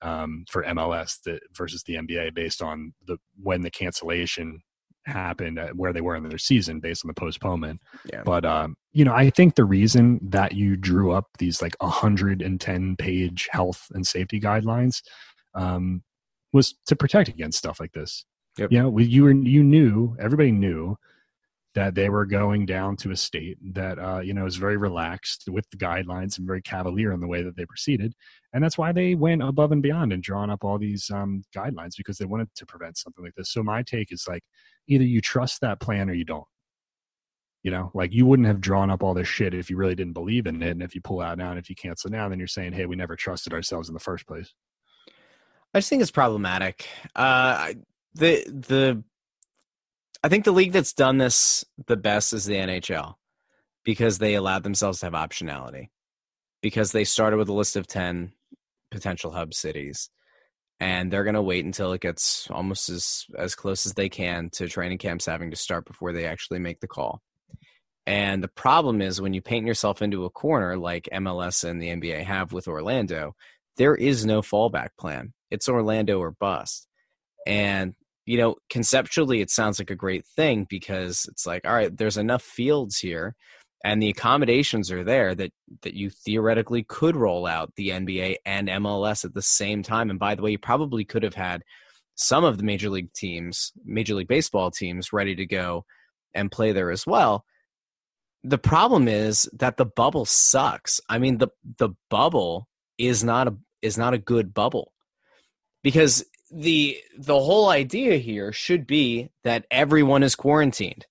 um, for MLS that, versus the NBA based on the when the cancellation happened where they were in their season based on the postponement. Yeah. But um, you know, I think the reason that you drew up these like 110 page health and safety guidelines um, was to protect against stuff like this. Yep. You know, you were you knew everybody knew that they were going down to a state that uh, you know is very relaxed with the guidelines and very cavalier in the way that they proceeded, and that's why they went above and beyond and drawn up all these um, guidelines because they wanted to prevent something like this. So my take is like either you trust that plan or you don't. You know, like you wouldn't have drawn up all this shit if you really didn't believe in it, and if you pull out now and if you cancel now, then you're saying, hey, we never trusted ourselves in the first place. I just think it's problematic. Uh, the the I think the league that's done this the best is the NHL because they allowed themselves to have optionality. Because they started with a list of 10 potential hub cities and they're going to wait until it gets almost as as close as they can to training camps having to start before they actually make the call. And the problem is when you paint yourself into a corner like MLS and the NBA have with Orlando, there is no fallback plan. It's Orlando or bust. And you know, conceptually, it sounds like a great thing because it's like, all right, there's enough fields here and the accommodations are there that that you theoretically could roll out the NBA and MLS at the same time. And by the way, you probably could have had some of the major league teams, major league baseball teams ready to go and play there as well. The problem is that the bubble sucks. I mean, the the bubble is not a is not a good bubble. Because the the whole idea here should be that everyone is quarantined.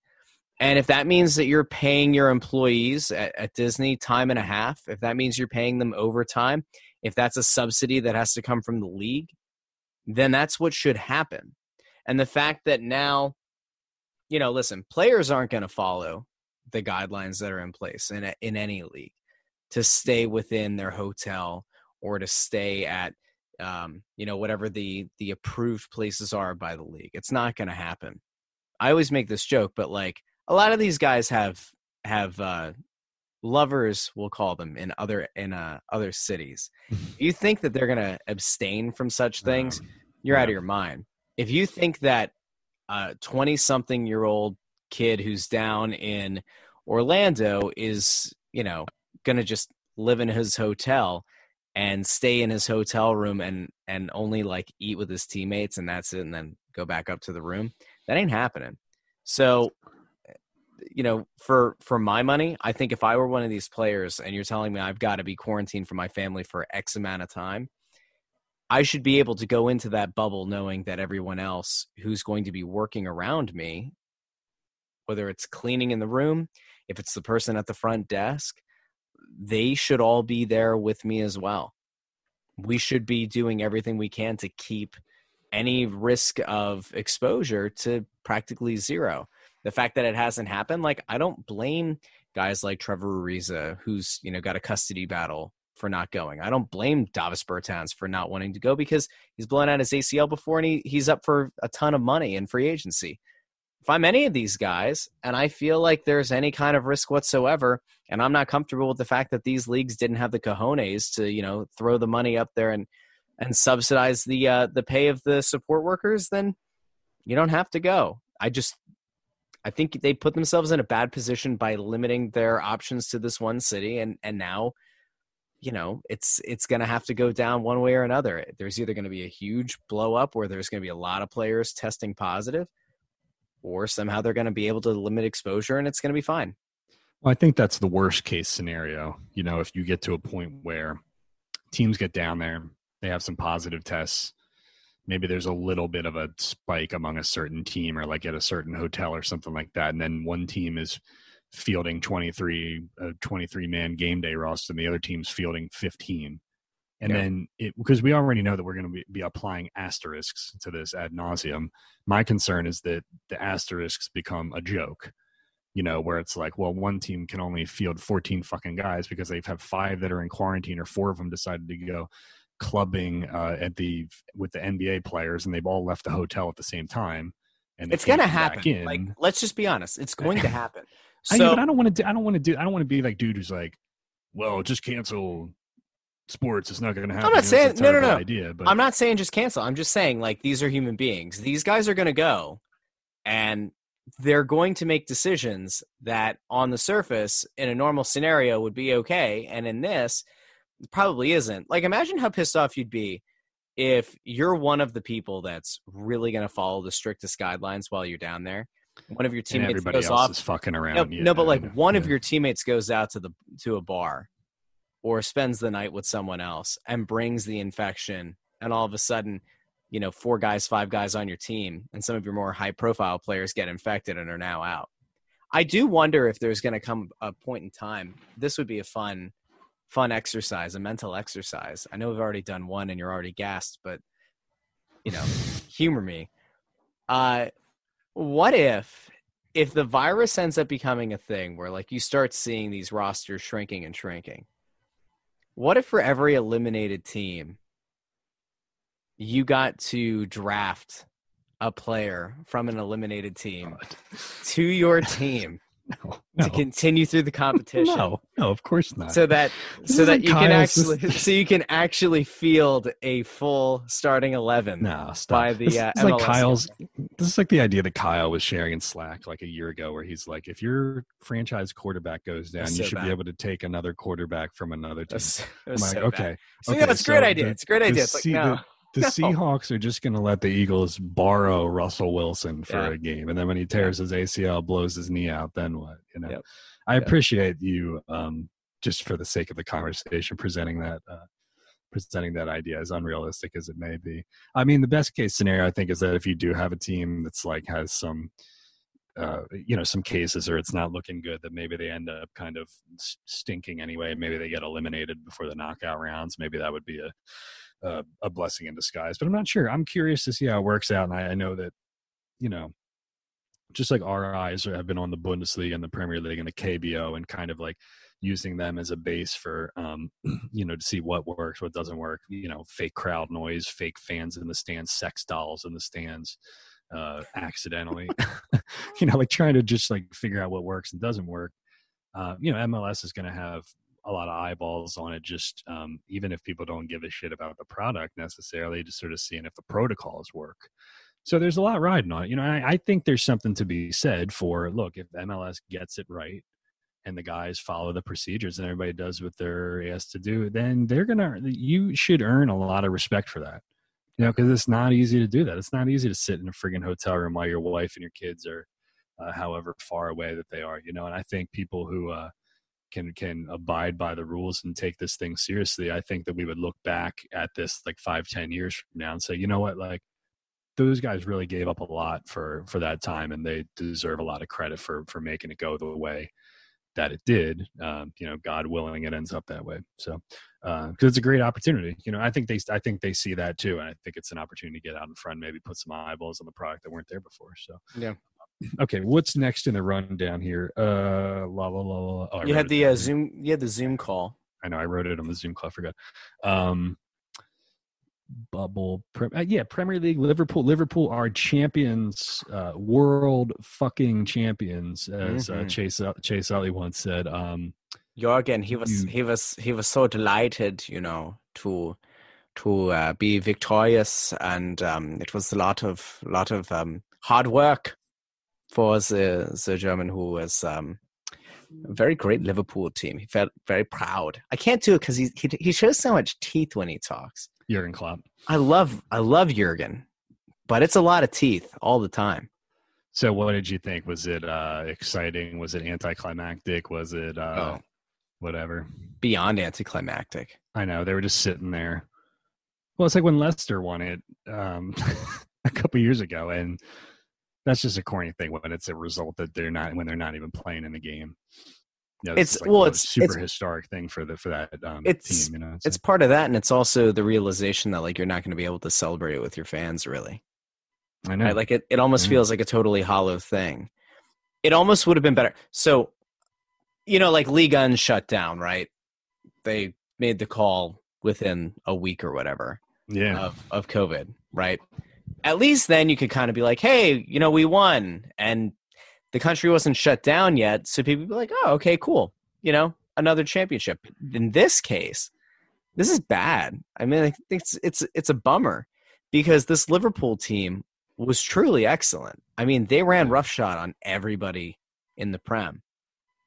And if that means that you're paying your employees at, at, disney time and a half if that means you're paying them overtime if that's a subsidy that has to come from the league then that's what should happen. And the fact that now you know listen players aren't going to follow the guidelines that are in place in, in any league to stay within their hotel or to stay at um, you know whatever the the approved places are by the league. It's not going to happen. I always make this joke but like a lot of these guys have have uh lovers we'll call them in other in uh other cities. You think that they're going to abstain from such things? Um, you're yeah. out of your mind. If you think that a 20 something year old kid who's down in orlando is you know going to just live in his hotel and stay in his hotel room and and only like eat with his teammates and that's it and then go back up to the room that ain't happening. So eh, you know for for my money i think if i were one of these players and you're telling me i've got to be quarantined for my family for x amount of time i should be able to go into that bubble knowing that everyone else who's going to be working around me whether it's cleaning in the room if it's the person at the front desk they should all be there with me as well. We should be doing everything we can to keep any risk of exposure to practically zero. The fact that it hasn't happened, like I don't blame guys like Trevor Ariza, who's you know got a custody battle for not going. I don't blame Davis Bertans for not wanting to go because he's blown out his ACL before and he, he's up for a ton of money in free agency if I'm any of these guys and I feel like there's any kind of risk whatsoever, and I'm not comfortable with the fact that these leagues didn't have the cojones to, you know, throw the money up there and and subsidize the uh, the pay of the support workers, then you don't have to go. I just I think they put themselves in a bad position by limiting their options to this one city, and and now, you know, it's it's going to have to go down one way or another. There's either going to be a huge blow up where there's going to be a lot of players testing positive, or somehow they're going to be able to limit exposure and it's going to be fine. Well, I think that's the worst case scenario. You know, if you get to a point where teams get down there, they have some positive tests, maybe there's a little bit of a spike among a certain team or like at a certain hotel or something like that and then one team is fielding 23 a 23 man game day roster and the other team's fielding 15 and yeah. then it because we already know that we're going to be, be applying asterisks to this ad nauseum my concern is that the asterisks become a joke you know where it's like well one team can only field 14 fucking guys because they have had five that are in quarantine or four of them decided to go clubbing uh, at the with the NBA players, and they've all left the hotel at the same time. And it's going to happen. Like, let's just be honest, it's going to happen. So, I, I don't want to. Do, I don't want to do. I don't want to be like dude who's like, well, just cancel sports. It's not going to happen. I'm not saying no, no, no. Idea, but I'm not saying just cancel. I'm just saying like these are human beings. These guys are going to go, and they're going to make decisions that on the surface in a normal scenario would be okay, and in this probably isn't. Like, imagine how pissed off you'd be if you're one of the people that's really going to follow the strictest guidelines while you're down there. One of your teammates goes off, is fucking around. No, yeah, no but like one yeah. of your teammates goes out to the to a bar or spends the night with someone else and brings the infection, and all of a sudden, you know, four guys, five guys on your team, and some of your more high profile players get infected and are now out. I do wonder if there's going to come a point in time. This would be a fun fun exercise, a mental exercise. I know we've already done one and you're already gassed, but you know, humor me. Uh, what if if the virus ends up becoming a thing where like you start seeing these rosters shrinking and shrinking? What if for every eliminated team you got to draft a player from an eliminated team to your team no, no. to continue through the competition. No, no, of course not. So that this so that you can actually so you can actually field a full starting eleven. No, stop. by the this, uh, this like Kyle's. This is like the idea that Kyle was sharing in Slack like a year ago, where he's like, if your franchise quarterback goes down, so you should bad. be able to take another quarterback from another team. Like, so okay, so okay, yeah, it's a great idea. The, it's a great idea. It's like no. The, the no. Seahawks are just going to let the Eagles borrow Russell Wilson for yeah. a game, and then when he tears his ACL, blows his knee out, then what? You know, yep. I yep. appreciate you um, just for the sake of the conversation presenting that uh, presenting that idea as unrealistic as it may be. I mean, the best case scenario I think is that if you do have a team that's like has some uh, you know some cases or it's not looking good that maybe they end up kind of stinking anyway maybe they get eliminated before the knockout rounds maybe that would be a a, a blessing in disguise. But I'm not sure. I'm curious to see how it works out. And I, I know that, you know, just like our eyes have been on the Bundesliga and the Premier League and the KBO and kind of like using them as a base for um you know to see what works what doesn't work you know fake crowd noise fake fans in the stands sex dolls in the stands uh accidentally you know like trying to just like figure out what works and doesn't work uh you know mls is going to have a lot of eyeballs on it just um, even if people don't give a shit about the product necessarily just sort of seeing if the protocols work. So there's a lot riding on it you know I, I think there's something to be said for look if mls gets it right and the guys follow the procedures and everybody does what they're asked to do then they're gonna you should earn a lot of respect for that you know because it's not easy to do that. It's not easy to sit in a friggin' hotel room while your wife and your kids are uh, however far away that they are you know and i think people who uh, can can abide by the rules and take this thing seriously i think that we would look back at this like five ten years from now and say you know what? Like those guys really gave up a lot for for that time and they deserve a lot of credit for for making it go the way that it did. Um, you know god willing it ends up that way. So because uh, it's a great opportunity. You know i think they i think they see that too and i think it's an opportunity to get out in front maybe put some eyeballs on the product that weren't there before. So yeah okay, what's next in the rundown here? Uh, la la la la. Oh, you had the uh, Zoom. You had the Zoom call. I know. I wrote it on the Zoom call. I forgot. Um, bubble. Pre- uh, yeah, Premier League. Liverpool. Liverpool are champions. Uh, world fucking champions, as uh, mm-hmm. uh, Chase Chase Utley once said. Um, Jorgen, he was you, he was he was so delighted, you know, to to uh, be victorious, and um, it was a lot of lot of um, hard work for the the German who was um, a very great Liverpool team. He felt very proud. I can't do it because he, he he shows so much teeth when he talks. Jurgen Klopp. I love I love Jurgen, but it's a lot of teeth all the time. So, what did you think? Was it uh, exciting? Was it anticlimactic? Was it uh, Oh. whatever? Beyond anticlimactic. I know they were just sitting there. Well, it's like when Leicester won it um, a couple years ago, and that's just a corny thing when it's a result that they're not when they're not even playing in the game. You know, It's- like well, a it's- super it's- historic thing for the for that um, It's- team. You know, It's part of that, and it's also the realization that like you're not going to be able to celebrate it with your fans, really. I know. Right? Like it, it almost feels like a totally hollow thing. It almost would have been better. So, you know, like Ligue 1 shut down, right? They made the call within a week or whatever yeah, of, of COVID, right? At least then you could kind of be like, hey, you know, we won. And the country wasn't shut down yet. So people be like, oh, okay, cool. You know, another championship. In this case, this is bad. I mean, I think it's it's it's a bummer because this Liverpool team was truly excellent. I mean, they ran mm. roughshod on everybody in the Prem.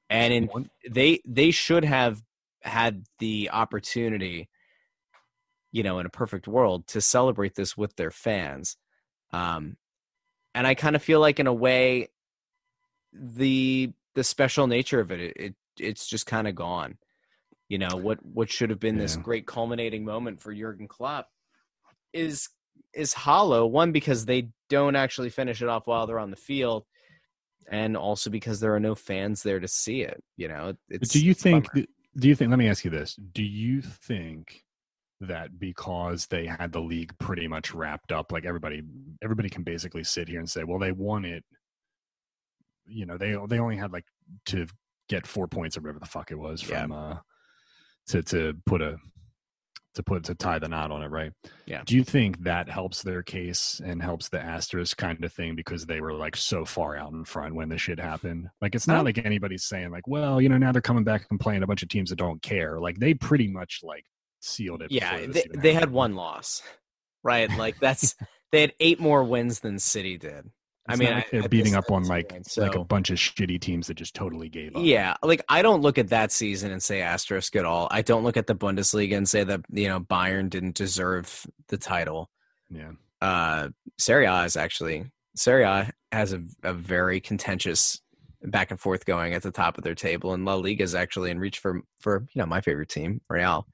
And in they they should have had the opportunity you know in a perfect world to celebrate this with their fans um and i kind of feel like in a way the the special nature of it it, it it's just kind of gone you know what what should have been this great culminating moment for Jurgen Klopp is is hollow one because they don't actually finish it off while they're on the field and also because there are no fans there to see it you know it's do you think? bummer. Do you think? Let me ask you this: Do you think that because they had the league pretty much wrapped up, like everybody, everybody can basically sit here and say, "Well, they won it." You know, they they only had like to get four points or whatever the fuck it was Yeah. from uh to to put a to put to tie the knot on it, right? Yeah. Do you think that helps their case and helps the asterisk kind of thing because they were like so far out in front when the shit happened? Like it's not like anybody's saying like, well, you know, now they're coming back and playing a bunch of teams that don't care. Like they pretty much like sealed it. yeah they, they had one loss right like that's they had eight more wins than city did i mean like they're at beating up on like point, like a bunch of shitty teams that just totally gave up. yeah like i don't look at that season and say asterisk at all i don't look at the bundesliga and say that you know bayern didn't deserve the title yeah. uh serie a is actually serie a has a, a very contentious back and forth going at the top of their table and la liga is actually in reach for for you know my favorite team real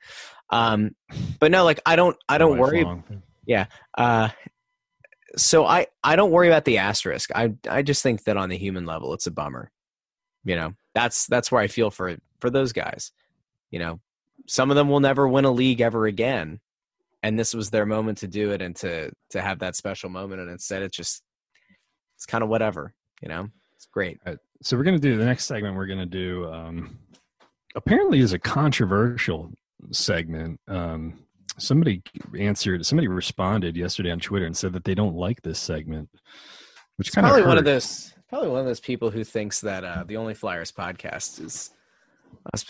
um but no like i don't i don't worry Yeah. uh, so I I don't worry about the asterisk. I I just think that on the human level, it's a bummer. You know, that's that's where I feel for for those guys. You know, some of them will never win a league ever again, and this was their moment to do it and to to have that special moment. And instead, it's just it's kind of whatever. You know, it's great. So we're gonna do the next segment. We're gonna do um, apparently is a controversial segment. Um, somebody answered. Somebody responded yesterday on Twitter and said that they don't like this segment, which kind probably of one of those probably one of those people who thinks that uh, the Only Flyers podcast is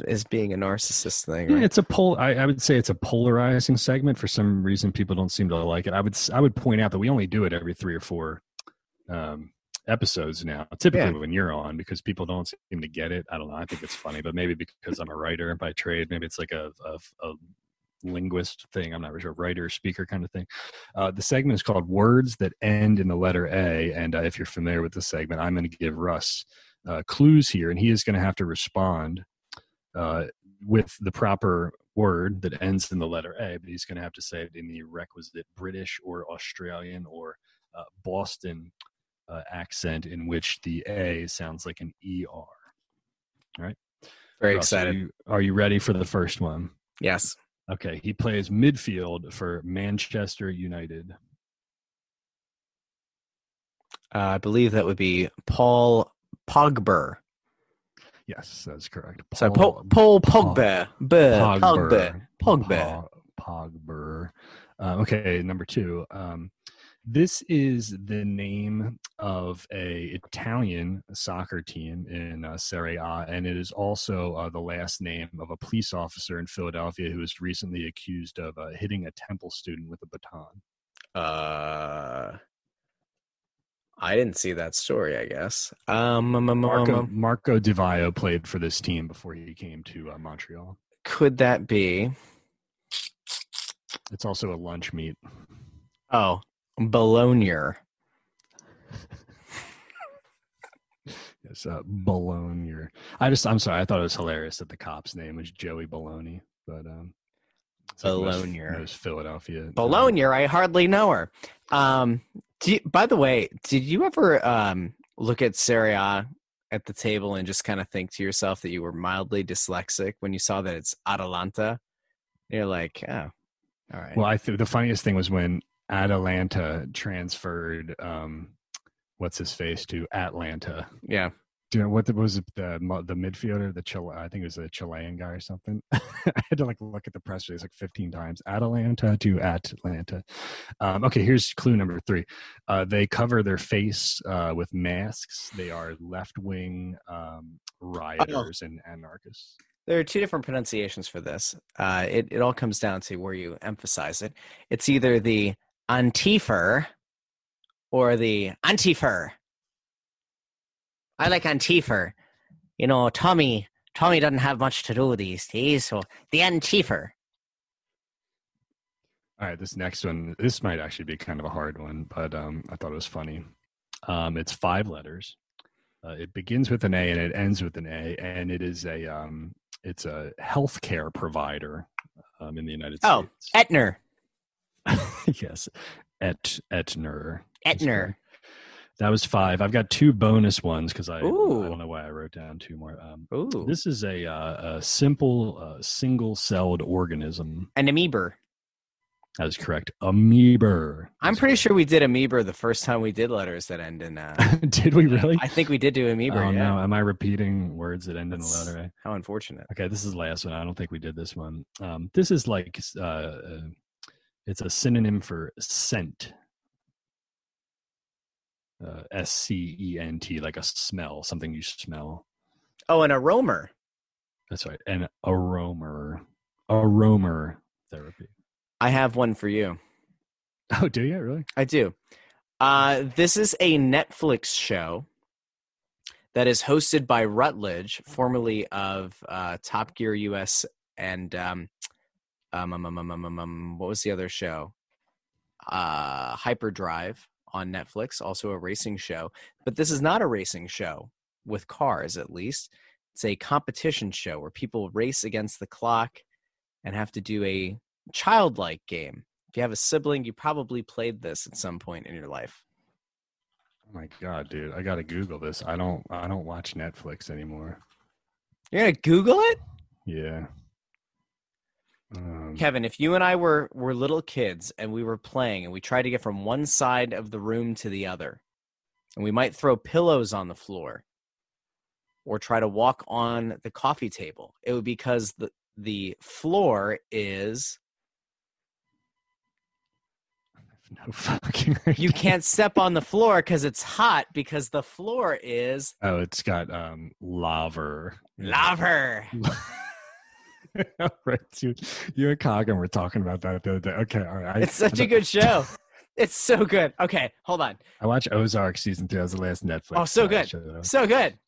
is being a narcissist thing. Yeah, it's a pol. I, I would say it's a polarizing segment. For some reason, people don't seem to like it. I would I would point out that we only do it every three or four um, episodes now. Typically, Yeah. when you're on, because people don't seem to get it. I don't know. I think it's funny, but maybe because I'm a writer by trade, maybe it's like a a, a linguist thing. I'm not really sure, writer, speaker kind of thing. Uh, the segment is called "Words That End in the Letter A," and uh, if you're familiar with the segment, I'm going to give Russ uh, clues here, and he is going to have to respond uh, with the proper word that ends in the letter A, but he's going to have to say it in the requisite British or Australian or uh, Boston uh, accent in which the A sounds like an ER. All right. Very Are excited. you, are you ready for the first one? Yes. Okay, he plays midfield for Manchester United. Uh, I believe that would be Paul Pogba. Yes, that's correct. So Paul, Paul Pogba. Pogba. Pogba. Pogba. Pog- Pogba. Uh, okay, number two. Um, This is the name of a Italian soccer team in uh, Serie A, and it is also uh, the last name of a police officer in Philadelphia who was recently accused of uh, hitting a Temple student with a baton. Uh, I didn't see that story. I guess. Um, Marco, um, Marco played for this team before he came to uh, Montreal. could that be? It's also a lunch meat. Oh, Bologna. It's uh, Bologna. I just, I'm sorry, I thought it was hilarious that the cop's name was Joey Bologna, but um, like most- most Philadelphia. Bologna. I hardly know her. Um, do you, by the way, did you ever um look at Serie A at the table and just kind of think to yourself that you were mildly dyslexic when you saw that it's Atalanta? You're like, oh, all right. Well, I th- the funniest thing was when Atalanta transferred, um, what's his face to Atlanta. yeah. Do you know what the, was it, the the midfielder? The Chile, I think it was a Chilean guy or something. I had to like look at the press release like 15 times. Atalanta to Atlanta. Um, okay, here's clue number three. Uh, they cover their face uh, with masks. They are left wing um, rioters and anarchists. There are two different pronunciations for this. Uh, it it all comes down to where you emphasize it. It's either the Antifer or the Antifer. I like Antifer. You know, Tommy Tommy doesn't have much to do with these days, so the Antifer. All right, this next one, this might actually be kind of a hard one, but um, I thought it was funny. Um, it's five letters. Uh, it begins with an A and it ends with an A, and it is a um, it's a healthcare provider um, in the United Oh, States. Oh, Etner. yes, Et Etner. Etner. That was five. I've got two bonus ones because I, I don't know why I wrote down two more. Um, Ooh. this is a, uh, a simple uh, single-celled organism. An amoeba. That is correct. Amoeba. I'm pretty sure we did amoeba the first time we did letters that end in uh Did we really? I think we did do amoeba, oh yeah. no! Am I repeating words that end in a letter A? How unfortunate. Okay, this is the last one. I don't think we did this one. Um, this is like uh, uh, it's a synonym for scent. Uh, S C E N T, like a smell, something you smell. Oh, an aroma. That's right. An aroma, aroma therapy. I have one for you. Oh, do you really? I do. Uh, this is a Netflix show that is hosted by Rutledge, formerly of uh, Top Gear US and um, um, um, um, um, um, um, um, what was the other show? Uh, Hyperdrive on Netflix, also a racing show. But this is not a racing show with cars, at least. It's a competition show where people race against the clock and have to do a childlike game. If you have a sibling, you probably played this at some point in your life. Oh my god, dude! I gotta Google this. I don't. I don't watch Netflix anymore. You're gonna Google it, Yeah. Um, Kevin. If you and I were were little kids and we were playing and we tried to get from one side of the room to the other, and we might throw pillows on the floor or try to walk on the coffee table, it would be because the the floor is no fucking. you can't step on the floor because it's hot because the floor is Oh, it's got um lava. lava. right, you, you and Coggin were talking about that the other day. Okay, all right. It's such a good show. It's so good. Okay, hold on. I watched Ozark season two. That was the last Netflix. Oh, so uh, good. show So good.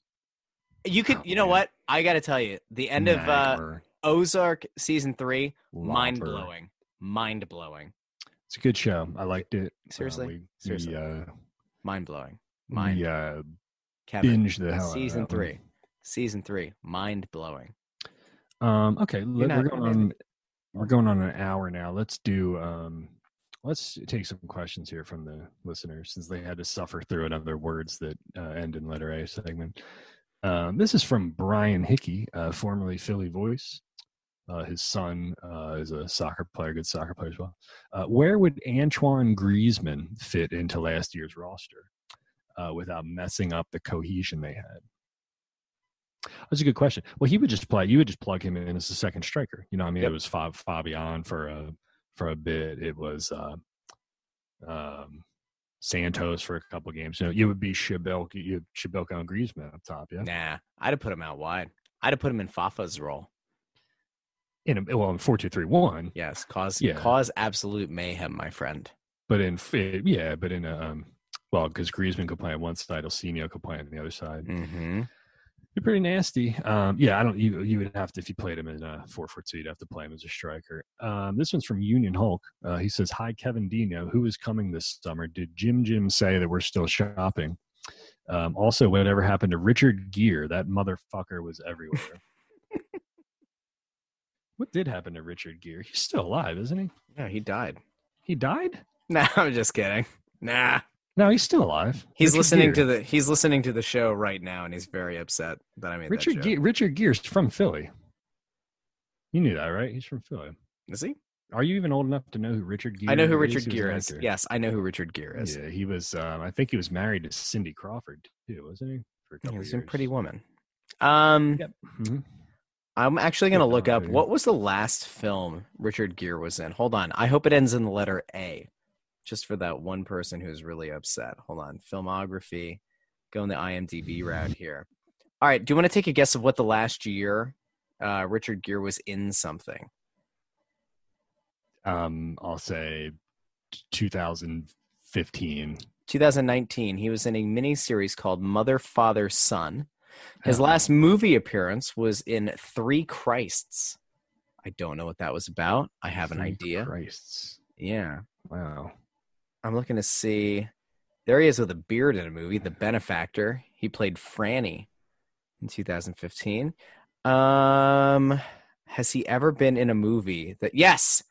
You could, Oh, you know man. what? I got to tell you, the end of uh, Ozark season three, mind blowing, mind blowing, It's a good show. I liked it. Uh, Seriously? we, Seriously. Uh, mind blowing, mind. we uh, Kevin, binged the hell out of season that one. three, season three, mind blowing. Um, okay, let, we're going on. We're going on an hour now. Let's do. Um, let's take some questions here from the listeners since they had to suffer through another words that uh, end in letter A segment. Um, this is from Brian Hickey, uh, formerly Philly Voice. Uh, his son uh, is a soccer player, good soccer player as well. Uh, where would Antoine Griezmann fit into last year's roster uh, without messing up the cohesion they had? That's a good question. Well, he would just play. You would just plug him in as a second striker. You know, I mean, Yep. it was Fab, Fabian for a for a bit. It was uh, um, Santos for a couple games. You know, you would be Przybylko, you Przybylko and Griezmann up top. Yeah, Nah, I'd have put him out wide. I'd have put him in Fafa's role. in a, well in four two three one, Yes, cause Yeah. cause absolute mayhem, my friend. but in yeah, but in a, um, well because Griezmann could play on one side, Ilsinho could play on the other side. Mm-hmm. You're pretty nasty. Um, yeah, I don't. You you would have to if you played him in uh, four four two. You'd have to play him as a striker. Um, this one's from Union Hulk. Uh, he says, "Hi, Kevin Dino. Who is coming this summer? Did Jim Jim say that we're still shopping? Um, also, whatever happened to Richard Gere? That motherfucker was everywhere. what did happen to Richard Gere? He's still alive, isn't he? Yeah, he died. He died? Nah, I'm just kidding. Nah, No, he's still alive. he's Richard listening to the he's listening to the show right now, and he's very upset that I made Richard that joke. Richard Gere's from Philly. You knew that, right? He's from Philly. Is he? Are you even old enough to know who Richard Gere? I know who is? Richard He Gere is. Yes, I know who Richard Gere is. Yeah, he was. Um, I think he was married to Cindy Crawford too, wasn't he? For a He was in years. Pretty Woman. Um, Yep. Mhm. I'm actually gonna look up what was the last film Richard Gere was in. Hold on, I hope it ends in the letter A, just for that one person who's really upset. Hold on, filmography, going the IMDb route here. All right, do you want to take a guess of what the last year uh, Richard Gere was in something? Um, I'll say 2015. 2019, he was in a miniseries called Mother, Father, Son. His Oh. last movie appearance was in Three Christs. I don't know what that was about. I have an Three idea. Christs. Yeah. Wow. I'm looking to see. There he is with a beard in a movie, The Benefactor. He played Franny in 2015. Um, has he ever been in a movie that? Yes,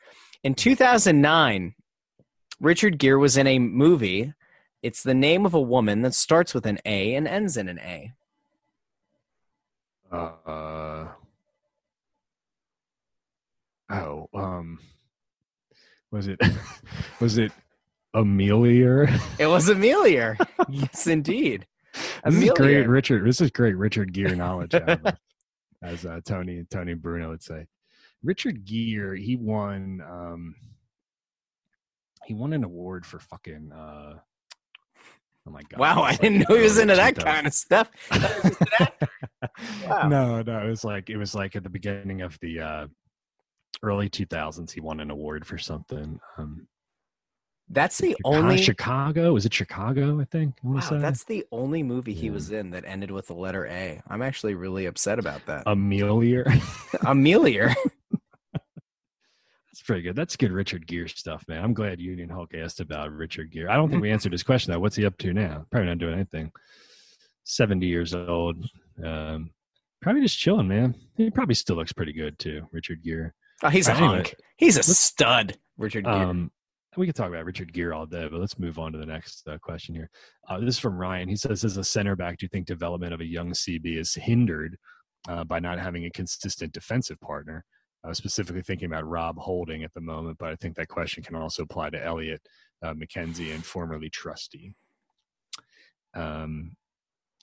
in 2009, Richard Gere was in a movie. It's the name of a woman that starts with an A and ends in an A. Uh. Oh. Um. Was it? Was it? Amelia. It was Amelia. yes, indeed. This is great, Richard. This is great, Richard Gere knowledge, as uh, Tony Tony Bruno would say. Richard Gere, he won. um He won an award for fucking. uh Oh my god! Wow, I it's didn't know he was into that 2000s. kind of stuff. I thought he was just an actor. Wow. No, no, it was like it was like at the beginning of the uh early 2000s. He won an award for something. Um, That's the Chica- only Chicago. Was it Chicago? I think. I Wow, say? that's the only movie he was in that ended with the letter A. I'm actually really upset about that. Amelia. Amelia. That's pretty good. That's good Richard Gere stuff, man. I'm glad Union Hulk asked about Richard Gere. I don't think we answered his question though. What's he up to now? Probably not doing anything. 70 years old. Um, probably just chilling, man. He probably still looks pretty good too, Richard Gere. Oh, he's a Anyway, hunk. He's a stud, Richard Gere. Um, we could talk about Richard Gere all day, but let's move on to the next uh, question here. Uh, this is from Ryan. He says, as a center back, do you think development of a young CB is hindered uh, by not having a consistent defensive partner? I was specifically thinking about Rob Holding at the moment, but I think that question can also apply to Elliott uh, McKenzie and formerly Trusty. Um,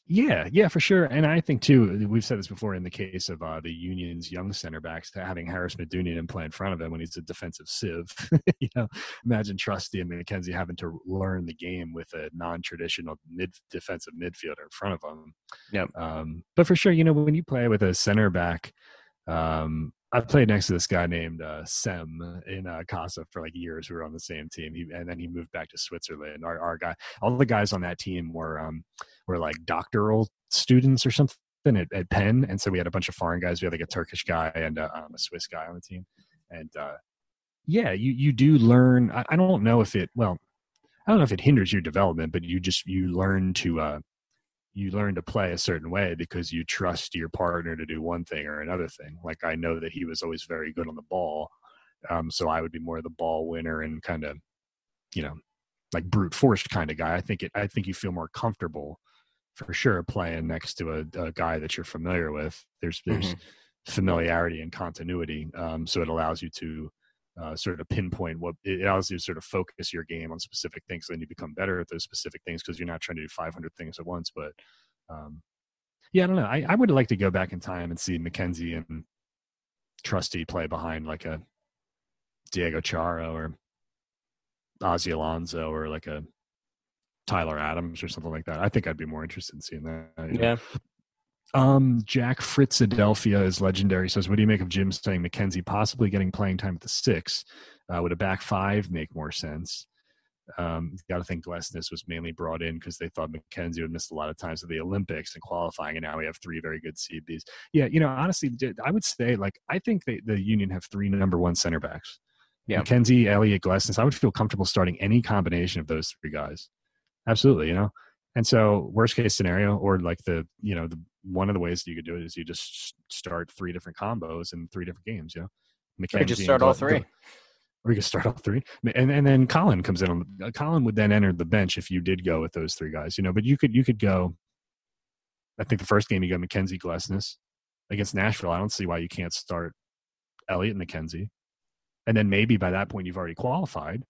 yeah, yeah, for sure. And I think too, we've said this before in the case of uh, the Union's young center backs, to having Haris Medunjanin and play in front of him when he's a defensive sieve. you know, imagine Trusty and McKenzie having to learn the game with a non-traditional mid defensive midfielder in front of them. Yeah. Um, but for sure, you know, when you play with a center back, um, I've played next to this guy named uh, Sem in uh, Casa for like years. We were on the same team, he, and then he moved back to Switzerland. Our, our guy, all the guys on that team were um, were like doctoral students or something at, at Penn, and so we had a bunch of foreign guys. We had like a Turkish guy and uh, um, a Swiss guy on the team, and uh, yeah, you you do learn. I, I don't know if it well, I don't know if it hinders your development, but you just you learn to uh, you learn to play a certain way because you trust your partner to do one thing or another thing. Like I know that he was always very good on the ball, um, so I would be more the ball winner and kind of, you know, like brute force kind of guy. I think it. I think you feel more comfortable for sure playing next to a, a guy that you're familiar with. There's there's familiarity and continuity, um, so it allows you to uh, sort of pinpoint what it allows you to sort of focus your game on specific things. Then you become better at those specific things because you're not trying to do 500 things at once. But um, yeah, I don't know. I, I would like to go back in time and see McKenzie and Trusty play behind like a Diego Chara or Ozzy Alonso or like a Tyler Adams or something like that. I think I'd be more interested in seeing that. know. Yeah. Um, Jack Fritzadelphia is legendary. Says, what do you make of Jim saying McKenzie possibly getting playing time at the six? Uh, would a back five make more sense? Um, got to think Glesnes was mainly brought in because they thought McKenzie would miss a lot of times at the Olympics and qualifying, and now we have three very good CBs. Yeah, you know, honestly, I would say like I think they, the Union have three number one center backs. Yeah. McKenzie, Elliott, Glesnes. I would feel comfortable starting any combination of those three guys. Absolutely, you know. And so, worst case scenario, or like the you know the one of the ways that you could do it is you just start three different combos in three different games. You know, Or just start all three. or you could start all three, and and then Colin comes in. On, uh, Colin would then enter the bench if you did go with those three guys. You know, but you could you could go. I think the first game you go McKenzie Glesnes against Nashville. I don't see why you can't start Elliott and McKenzie, and then maybe by that point you've already qualified.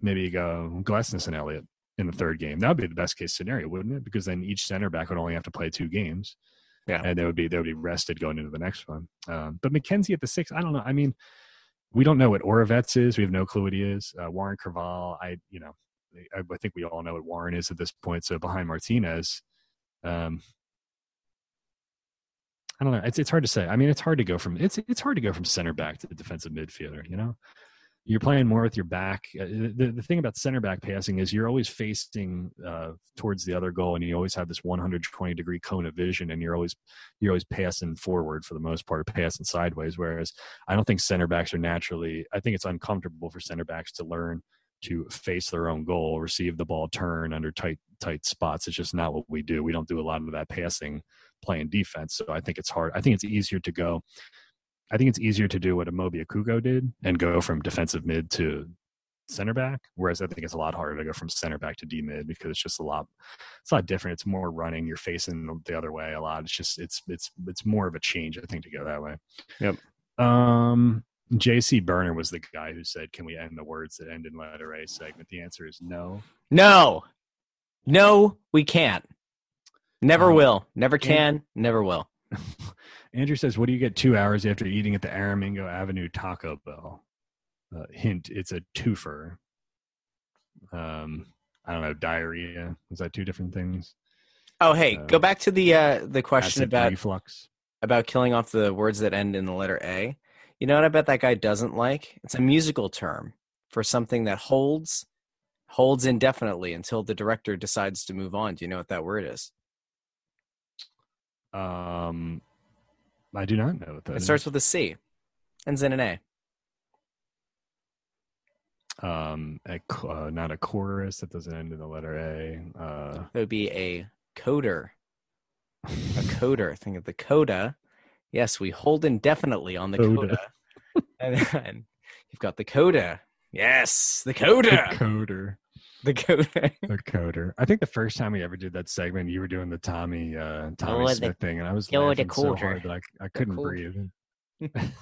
Maybe you go Glesnes and Elliott in the third game. That would be the best case scenario, wouldn't it? Because then each center back would only have to play two games. Yeah. and they would be they would be rested going into the next one. Um, but McKenzie at the six, I don't know. I mean, we don't know what Oravec is. We have no clue what he is. Uh, Warren Creavalle, I you know, I, I think we all know what Warren is at this point. So behind Martinez, um, I don't know. It's it's hard to say. I mean, it's hard to go from it's it's hard to go from center back to defensive midfielder. You know, you're playing more with your back. Uh, The, the thing about center back passing is you're always facing uh, towards the other goal, and you always have this 120 degree cone of vision, and you're always you're always passing forward for the most part, or passing sideways. Whereas I don't think center backs are naturally. I think it's uncomfortable for center backs to learn to face their own goal, receive the ball, turn under tight tight spots. It's just not what we do. We don't do a lot of that passing, playing defense. So I think it's hard. I think it's easier to go. I think it's easier to do what Amobi Okugo did and go from defensive mid to center back. Whereas I think it's a lot harder to go from center back to D mid because it's just a lot. It's a lot different. It's more running. You're facing the other way a lot. It's just it's it's it's more of a change. I think to go that way. Yep. Um. JC Burner was the guy who said, "Can we end the words that end in letter A?" Segment. The answer is no. No, no, we can't. Never Um, will. Never can. Never will. Andrew says, "What do you get two hours after eating at the Aramingo Avenue Taco Bell?" Uh, hint: It's a twofer. Um, I don't know. Diarrhea is that two different things? Oh, hey, uh, go back to the uh, the question about reflux. about killing off the words that end in the letter A. You know what I bet that guy doesn't like? It's a musical term for something that holds holds indefinitely until the director decides to move on. Do you know what that word is? Um, I do not know what that It is. starts with a C, ends in an A. um, a, uh, not a chorus that doesn't end in the letter A. Uh, It would be a coder. A coder. Think of the coda. Yes, we hold indefinitely on the Coda. coda. and then you've got the coda. Yes, the coda. coder. The coda. A coder. I think the first time we ever did that segment, you were doing the Tommy uh, Tommy Oh, the- Smith thing, and I was oh, the laughing so coder. hard that I, I couldn't coder. breathe.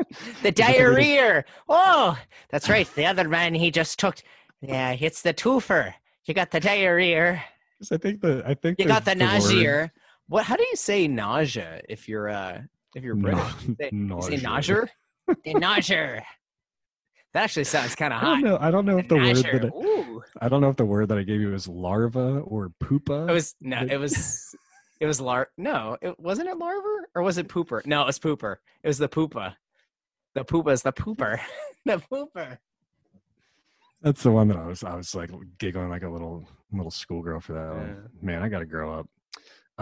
The diarrhea. Oh, that's right. The other man he just took. Yeah, it's the twofer. You got the diarrhea. I think the I think You got the word- nausea. What? How do you say nausea if you're uh if you're British? Na- Say- you say nausea. nausea. the nausea. That actually sounds kind of hot. I don't know. I don't know if the word that I, I don't know if the word that I gave you was larva or poopa. It was no. It was. It was lar. No, it wasn't it larva or was it pooper? No, it was pooper. It was the poopa. The poopa is the pooper. the pooper. That's the one that I was I was like giggling like a little little schoolgirl for that one. Man, I got to grow up.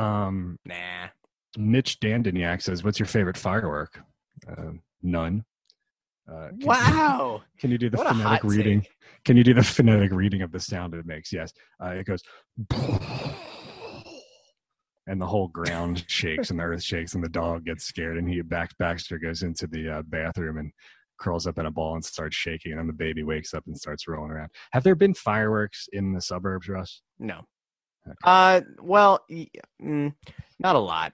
Um, Nah. Mitch Dandiniak says, "What's your favorite firework?" Uh, none. Uh, can, Wow. Can you do the What phonetic reading? take. Can you do the phonetic reading of the sound it makes? Yes. Uh, it goes, and the whole ground shakes and the earth shakes and the dog gets scared and he back Baxter goes into the uh, bathroom and curls up in a ball and starts shaking and then the baby wakes up and starts rolling around. Have there been fireworks in the suburbs, Russ? No. Okay. Uh. Well, mm, not a lot.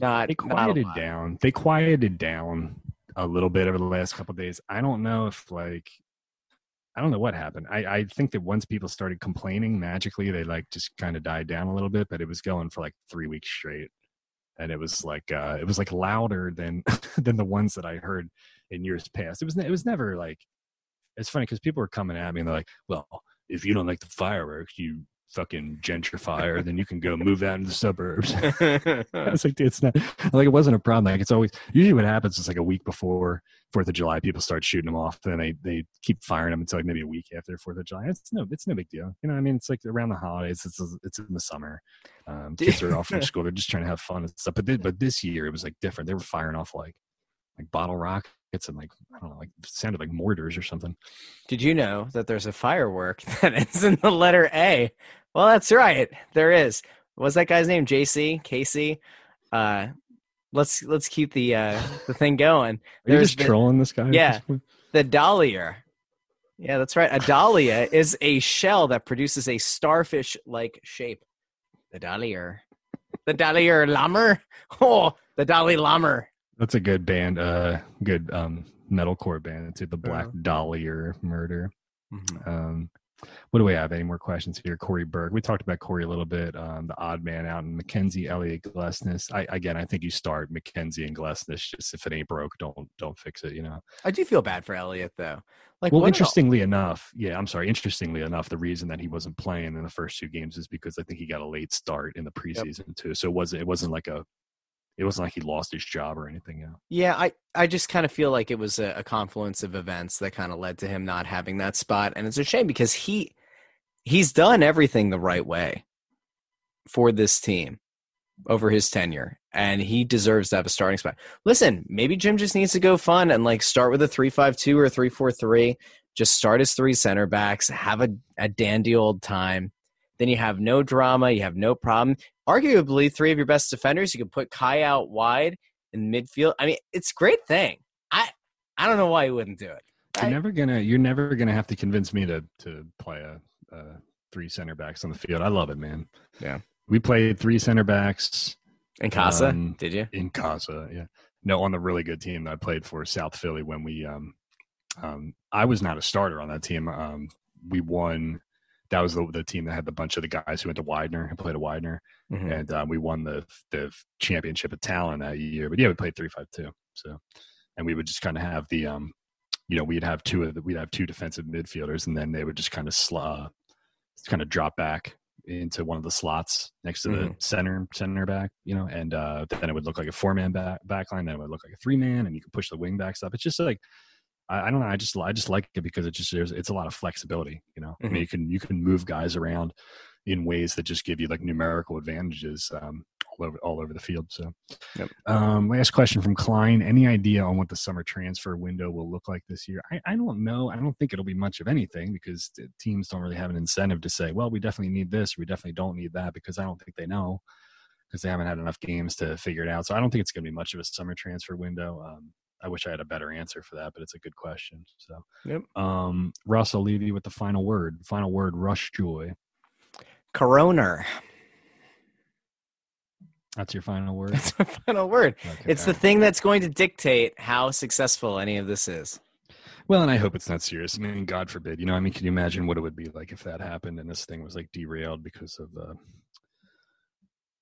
Not. They not quieted lot. down. They quieted down a little bit over the last couple days. I don't know if like I don't know what happened. I, I think that once people started complaining, magically they like just kind of died down a little bit, but it was going for like three weeks straight. And it was like uh it was like louder than than the ones that I heard in years past. It was it was never like it's funny because people were coming at me and they're like, well, if you don't like the fireworks, you fucking gentrifier, then you can go move out into the suburbs. I was like, dude, it's not like it wasn't a problem. Like it's always usually what happens is like a week before Fourth of July, people start shooting them off, and they they keep firing them until like maybe a week after Fourth of July. It's no, it's no big deal. You know, I mean, it's like around the holidays. It's it's in the summer. Um, kids are off from school. They're just trying to have fun and stuff. But this, but this year it was like different. They were firing off like like bottle rockets and like I don't know, like sounded like mortars or something. Did you know that there's a firework that ends in the letter A? Well, that's right. There is. What's that guy's name? JC? Casey? Uh, let's let's keep the uh, the thing going. Are you just the, trolling this guy? Yeah. The dahlia. Yeah, that's right. A dahlia is a shell that produces a starfish-like shape. The dahlia. The dahlia lammer. Oh, the Dalai Lama. That's a good band. Uh, good um metalcore band. It's the Black Uh-huh. Dahlia Murder. Mm-hmm. Um, what do we have? Any more questions here? Cory Burke. We talked about Cory a little bit. Um, the odd man out and McKenzie Elliott Glesnes. I again, I think you start McKenzie and Glesnes. Just if it ain't broke, don't don't fix it. You know. I do feel bad for Elliott though. Like, well, interestingly enough, yeah, I'm sorry. Interestingly enough, the reason that he wasn't playing in the first two games is because I think he got a late start in the preseason too. So it wasn't it wasn't like a it wasn't like he lost his job or anything. Yeah. I, I just kind of feel like it was a, a confluence of events that kind of led to him not having that spot, and it's a shame because he he's done everything the right way for this team over his tenure, and he deserves to have a starting spot. Listen, maybe Jim just needs to go fun and like start with a three-five-two or three-four-three. Just start his three center backs, have a, a dandy old time. Then you have no drama, you have no problem. Arguably, three of your best defenders, you can put Kai out wide in midfield. I mean, it's a great thing. I I don't know why you wouldn't do it. You're I- never gonna you're never gonna have to convince me to to play a, a three center backs on the field. I love it, man. Yeah. We played three center backs In Casa, Um, did you? in Casa. Yeah. No, on the really good team that I played for, South Philly, when we um um I was not a starter on that team. Um we won that was the, the team that had the bunch of the guys who went to Widener and played at Widener, Mhm. and um, we won the the championship of talent that year. But yeah, we played three five two. So, and we would just kind of have the um, you know, we'd have two of the, we'd have two defensive midfielders, and then they would just kind of sl- uh, kind of drop back into one of the slots next to the Mhm. center center back, you know, and uh, then it would look like a four man back back line. Then it would look like a three man, and you could push the wing backs up. It's just like I, I don't know. I just I just like it because it just there's it's a lot of flexibility. You know, Mm-hmm. mean, you can you can move guys around in ways that just give you like numerical advantages um, all over all over the field. So, Yep. um, last question from Klein: Any idea on what the summer transfer window will look like this year? I, I don't know. I don't think it'll be much of anything because teams don't really have an incentive to say, well, we definitely need this, we definitely don't need that, because I don't think they know because they haven't had enough games to figure it out. So I don't think it's going to be much of a summer transfer window. Um, I wish I had a better answer for that, but it's a good question. So, Yep. um, Russ, I'll leave you with the final word. Final word, Rush Joy. Coroner. That's your final word. That's the final word. Okay. It's the thing that's going to dictate how successful any of this is. Well, and I hope it's not serious. I mean, God forbid. You know, I mean, can you imagine what it would be like if that happened and this thing was like derailed because of uh,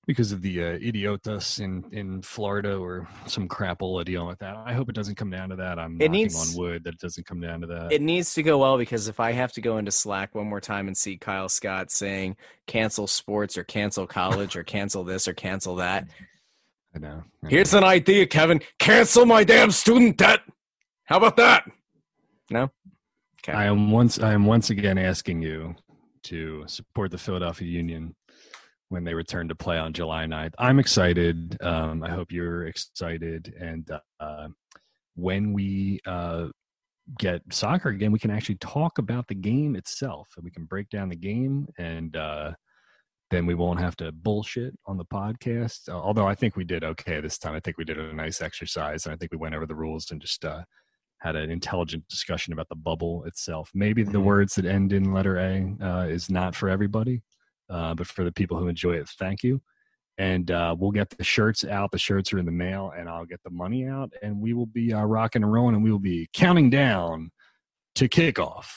because of the uh, idiotas in in Florida or some crapola dealing with that? I hope it doesn't come down to that. I'm It knocking needs- on wood that it doesn't come down to that. It needs to go well because if I have to go into Slack one more time and see Kyle Scott saying cancel sports or cancel college or cancel this or cancel that, I know. I know. here's an idea, Kevin. Cancel my damn student debt. How about that? No? Okay. I am once I am once again asking you to support the Philadelphia Union when they return to play on July 9th. I'm excited. Um, I hope you're excited. And uh, when we uh, get soccer again, we can actually talk about the game itself, and we can break down the game, and uh, then we won't have to bullshit on the podcast. Uh, although I think we did okay this time. I think we did a nice exercise, and I think we went over the rules and just uh, had an intelligent discussion about the bubble itself. Maybe the Mhm. words that end in letter A uh, is not for everybody, uh, but for the people who enjoy it, thank you. And uh, we'll get the shirts out. The shirts are in the mail, and I'll get the money out, and we will be uh, rocking and rolling, and we will be counting down to kickoff.